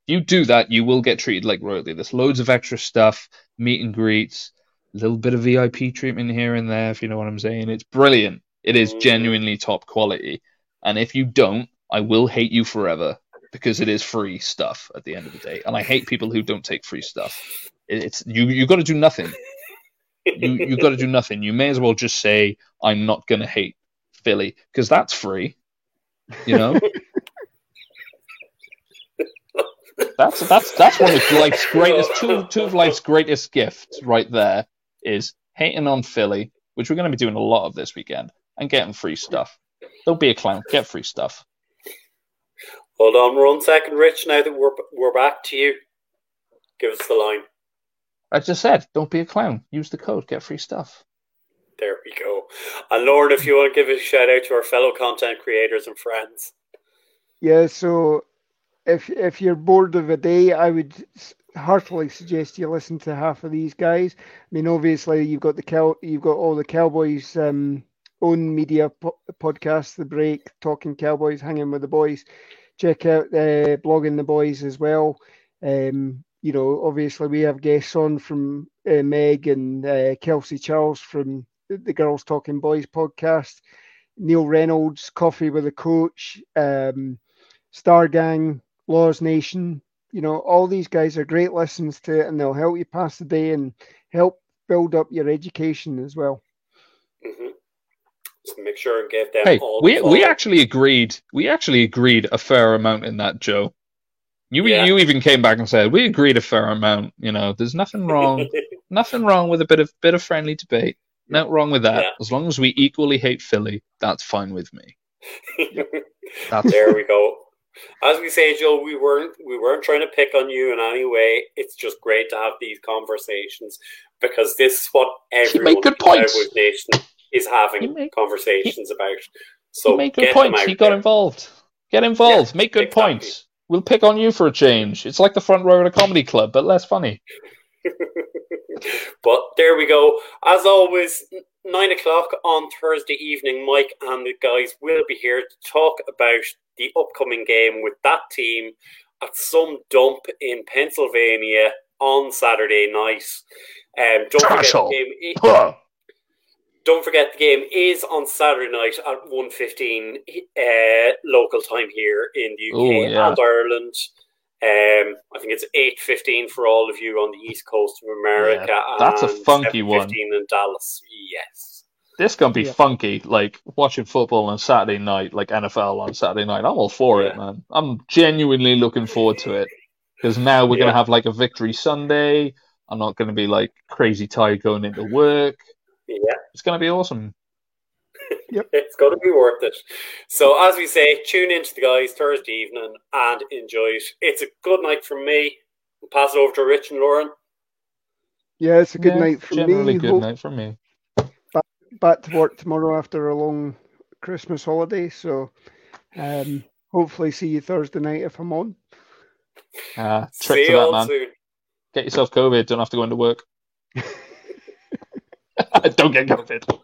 If you do that, you will get treated like royalty. There's loads of extra stuff, meet and greets, a little bit of VIP treatment here and there, if you know what I'm saying. It's brilliant. It is genuinely top quality. And if you don't, I will hate you forever because it is free stuff at the end of the day. And I hate people who don't take free stuff. It's you. You got to do nothing. You you got to do nothing. You may as well just say I'm not going to hate Philly because that's free. You know. that's that's that's one of life's greatest two two of life's greatest gifts right there is hating on Philly, which we're going to be doing a lot of this weekend, and getting free stuff. Don't be a clown. Get free stuff. Hold on one second, Rich. Now that we're we're back to you, give us the line. I just said, don't be a clown. Use the code, get free stuff. There we go. And Lauren, if you want to give a shout out to our fellow content creators and friends. Yeah, so if if you're bored of a day, I would heartily suggest you listen to half of these guys. I mean, obviously you've got the cow, you've got all the Cowboys um, own media po- podcasts, the break, talking Cowboys, hanging with the boys check out the blogging the boys as well. Um, you know, obviously we have guests on from uh, Meg and uh, Kelsey Charles from the Girls Talking Boys podcast. Neil Reynolds, Coffee with a Coach, um, Star Gang, Laws Nation. you know, all these guys are great listens to it, and they'll help you pass the day and help build up your education as well. Just make sure and give them. Hey, we we actually agreed. We actually agreed a fair amount in that, Joe. You Yeah. you even came back and said we agreed a fair amount. You know, there's nothing wrong, nothing wrong with a bit of bit of friendly debate. No wrong with that. Yeah. As long as we equally hate Philly, that's fine with me. That's there we go. As we say, Joe, we weren't we weren't trying to pick on you in any way. It's just great to have these conversations because this is what everyone made good in the points. Nation is He having made- conversations about. he So made good points. out He got there. involved. Get involved. Yeah, Make good exactly. points. We'll pick on you for a change. It's like the front row at a comedy club, but less funny. but there we go. As always, nine o'clock on Thursday evening, Mike and the guys will be here to talk about the upcoming game with that team at some dump in Pennsylvania on Saturday night. Um, don't forget Trash hole. the game. i- Don't forget the game is on Saturday night at 1.15 uh, local time here in the UK Oh, yeah. and Ireland. Um, I think it's 8.15 for all of you on the east coast of America. that's a funky one. 7:15 in Dallas. Yes. This gonna be Yeah. funky, like watching football on Saturday night, like NFL on Saturday night. I'm all for it, man. I'm genuinely looking forward to it because now we're Yeah. gonna have like a victory Sunday. I'm not gonna be like crazy tired going into work. Yeah, It's gonna be awesome. Yep. it's going to be worth it. So, as we say, tune into the guys Thursday evening and enjoy it. It's a good night from me. We'll pass it over to Rich and Lauren. Yeah, it's a good Yeah, night for me. Generally good Hope- night for me. back to work tomorrow after a long Christmas holiday. So um, hopefully see you Thursday night if I'm on. Uh, See trick for you that, all man. soon. Get yourself COVID. Don't have to go into work. Don't get COVID.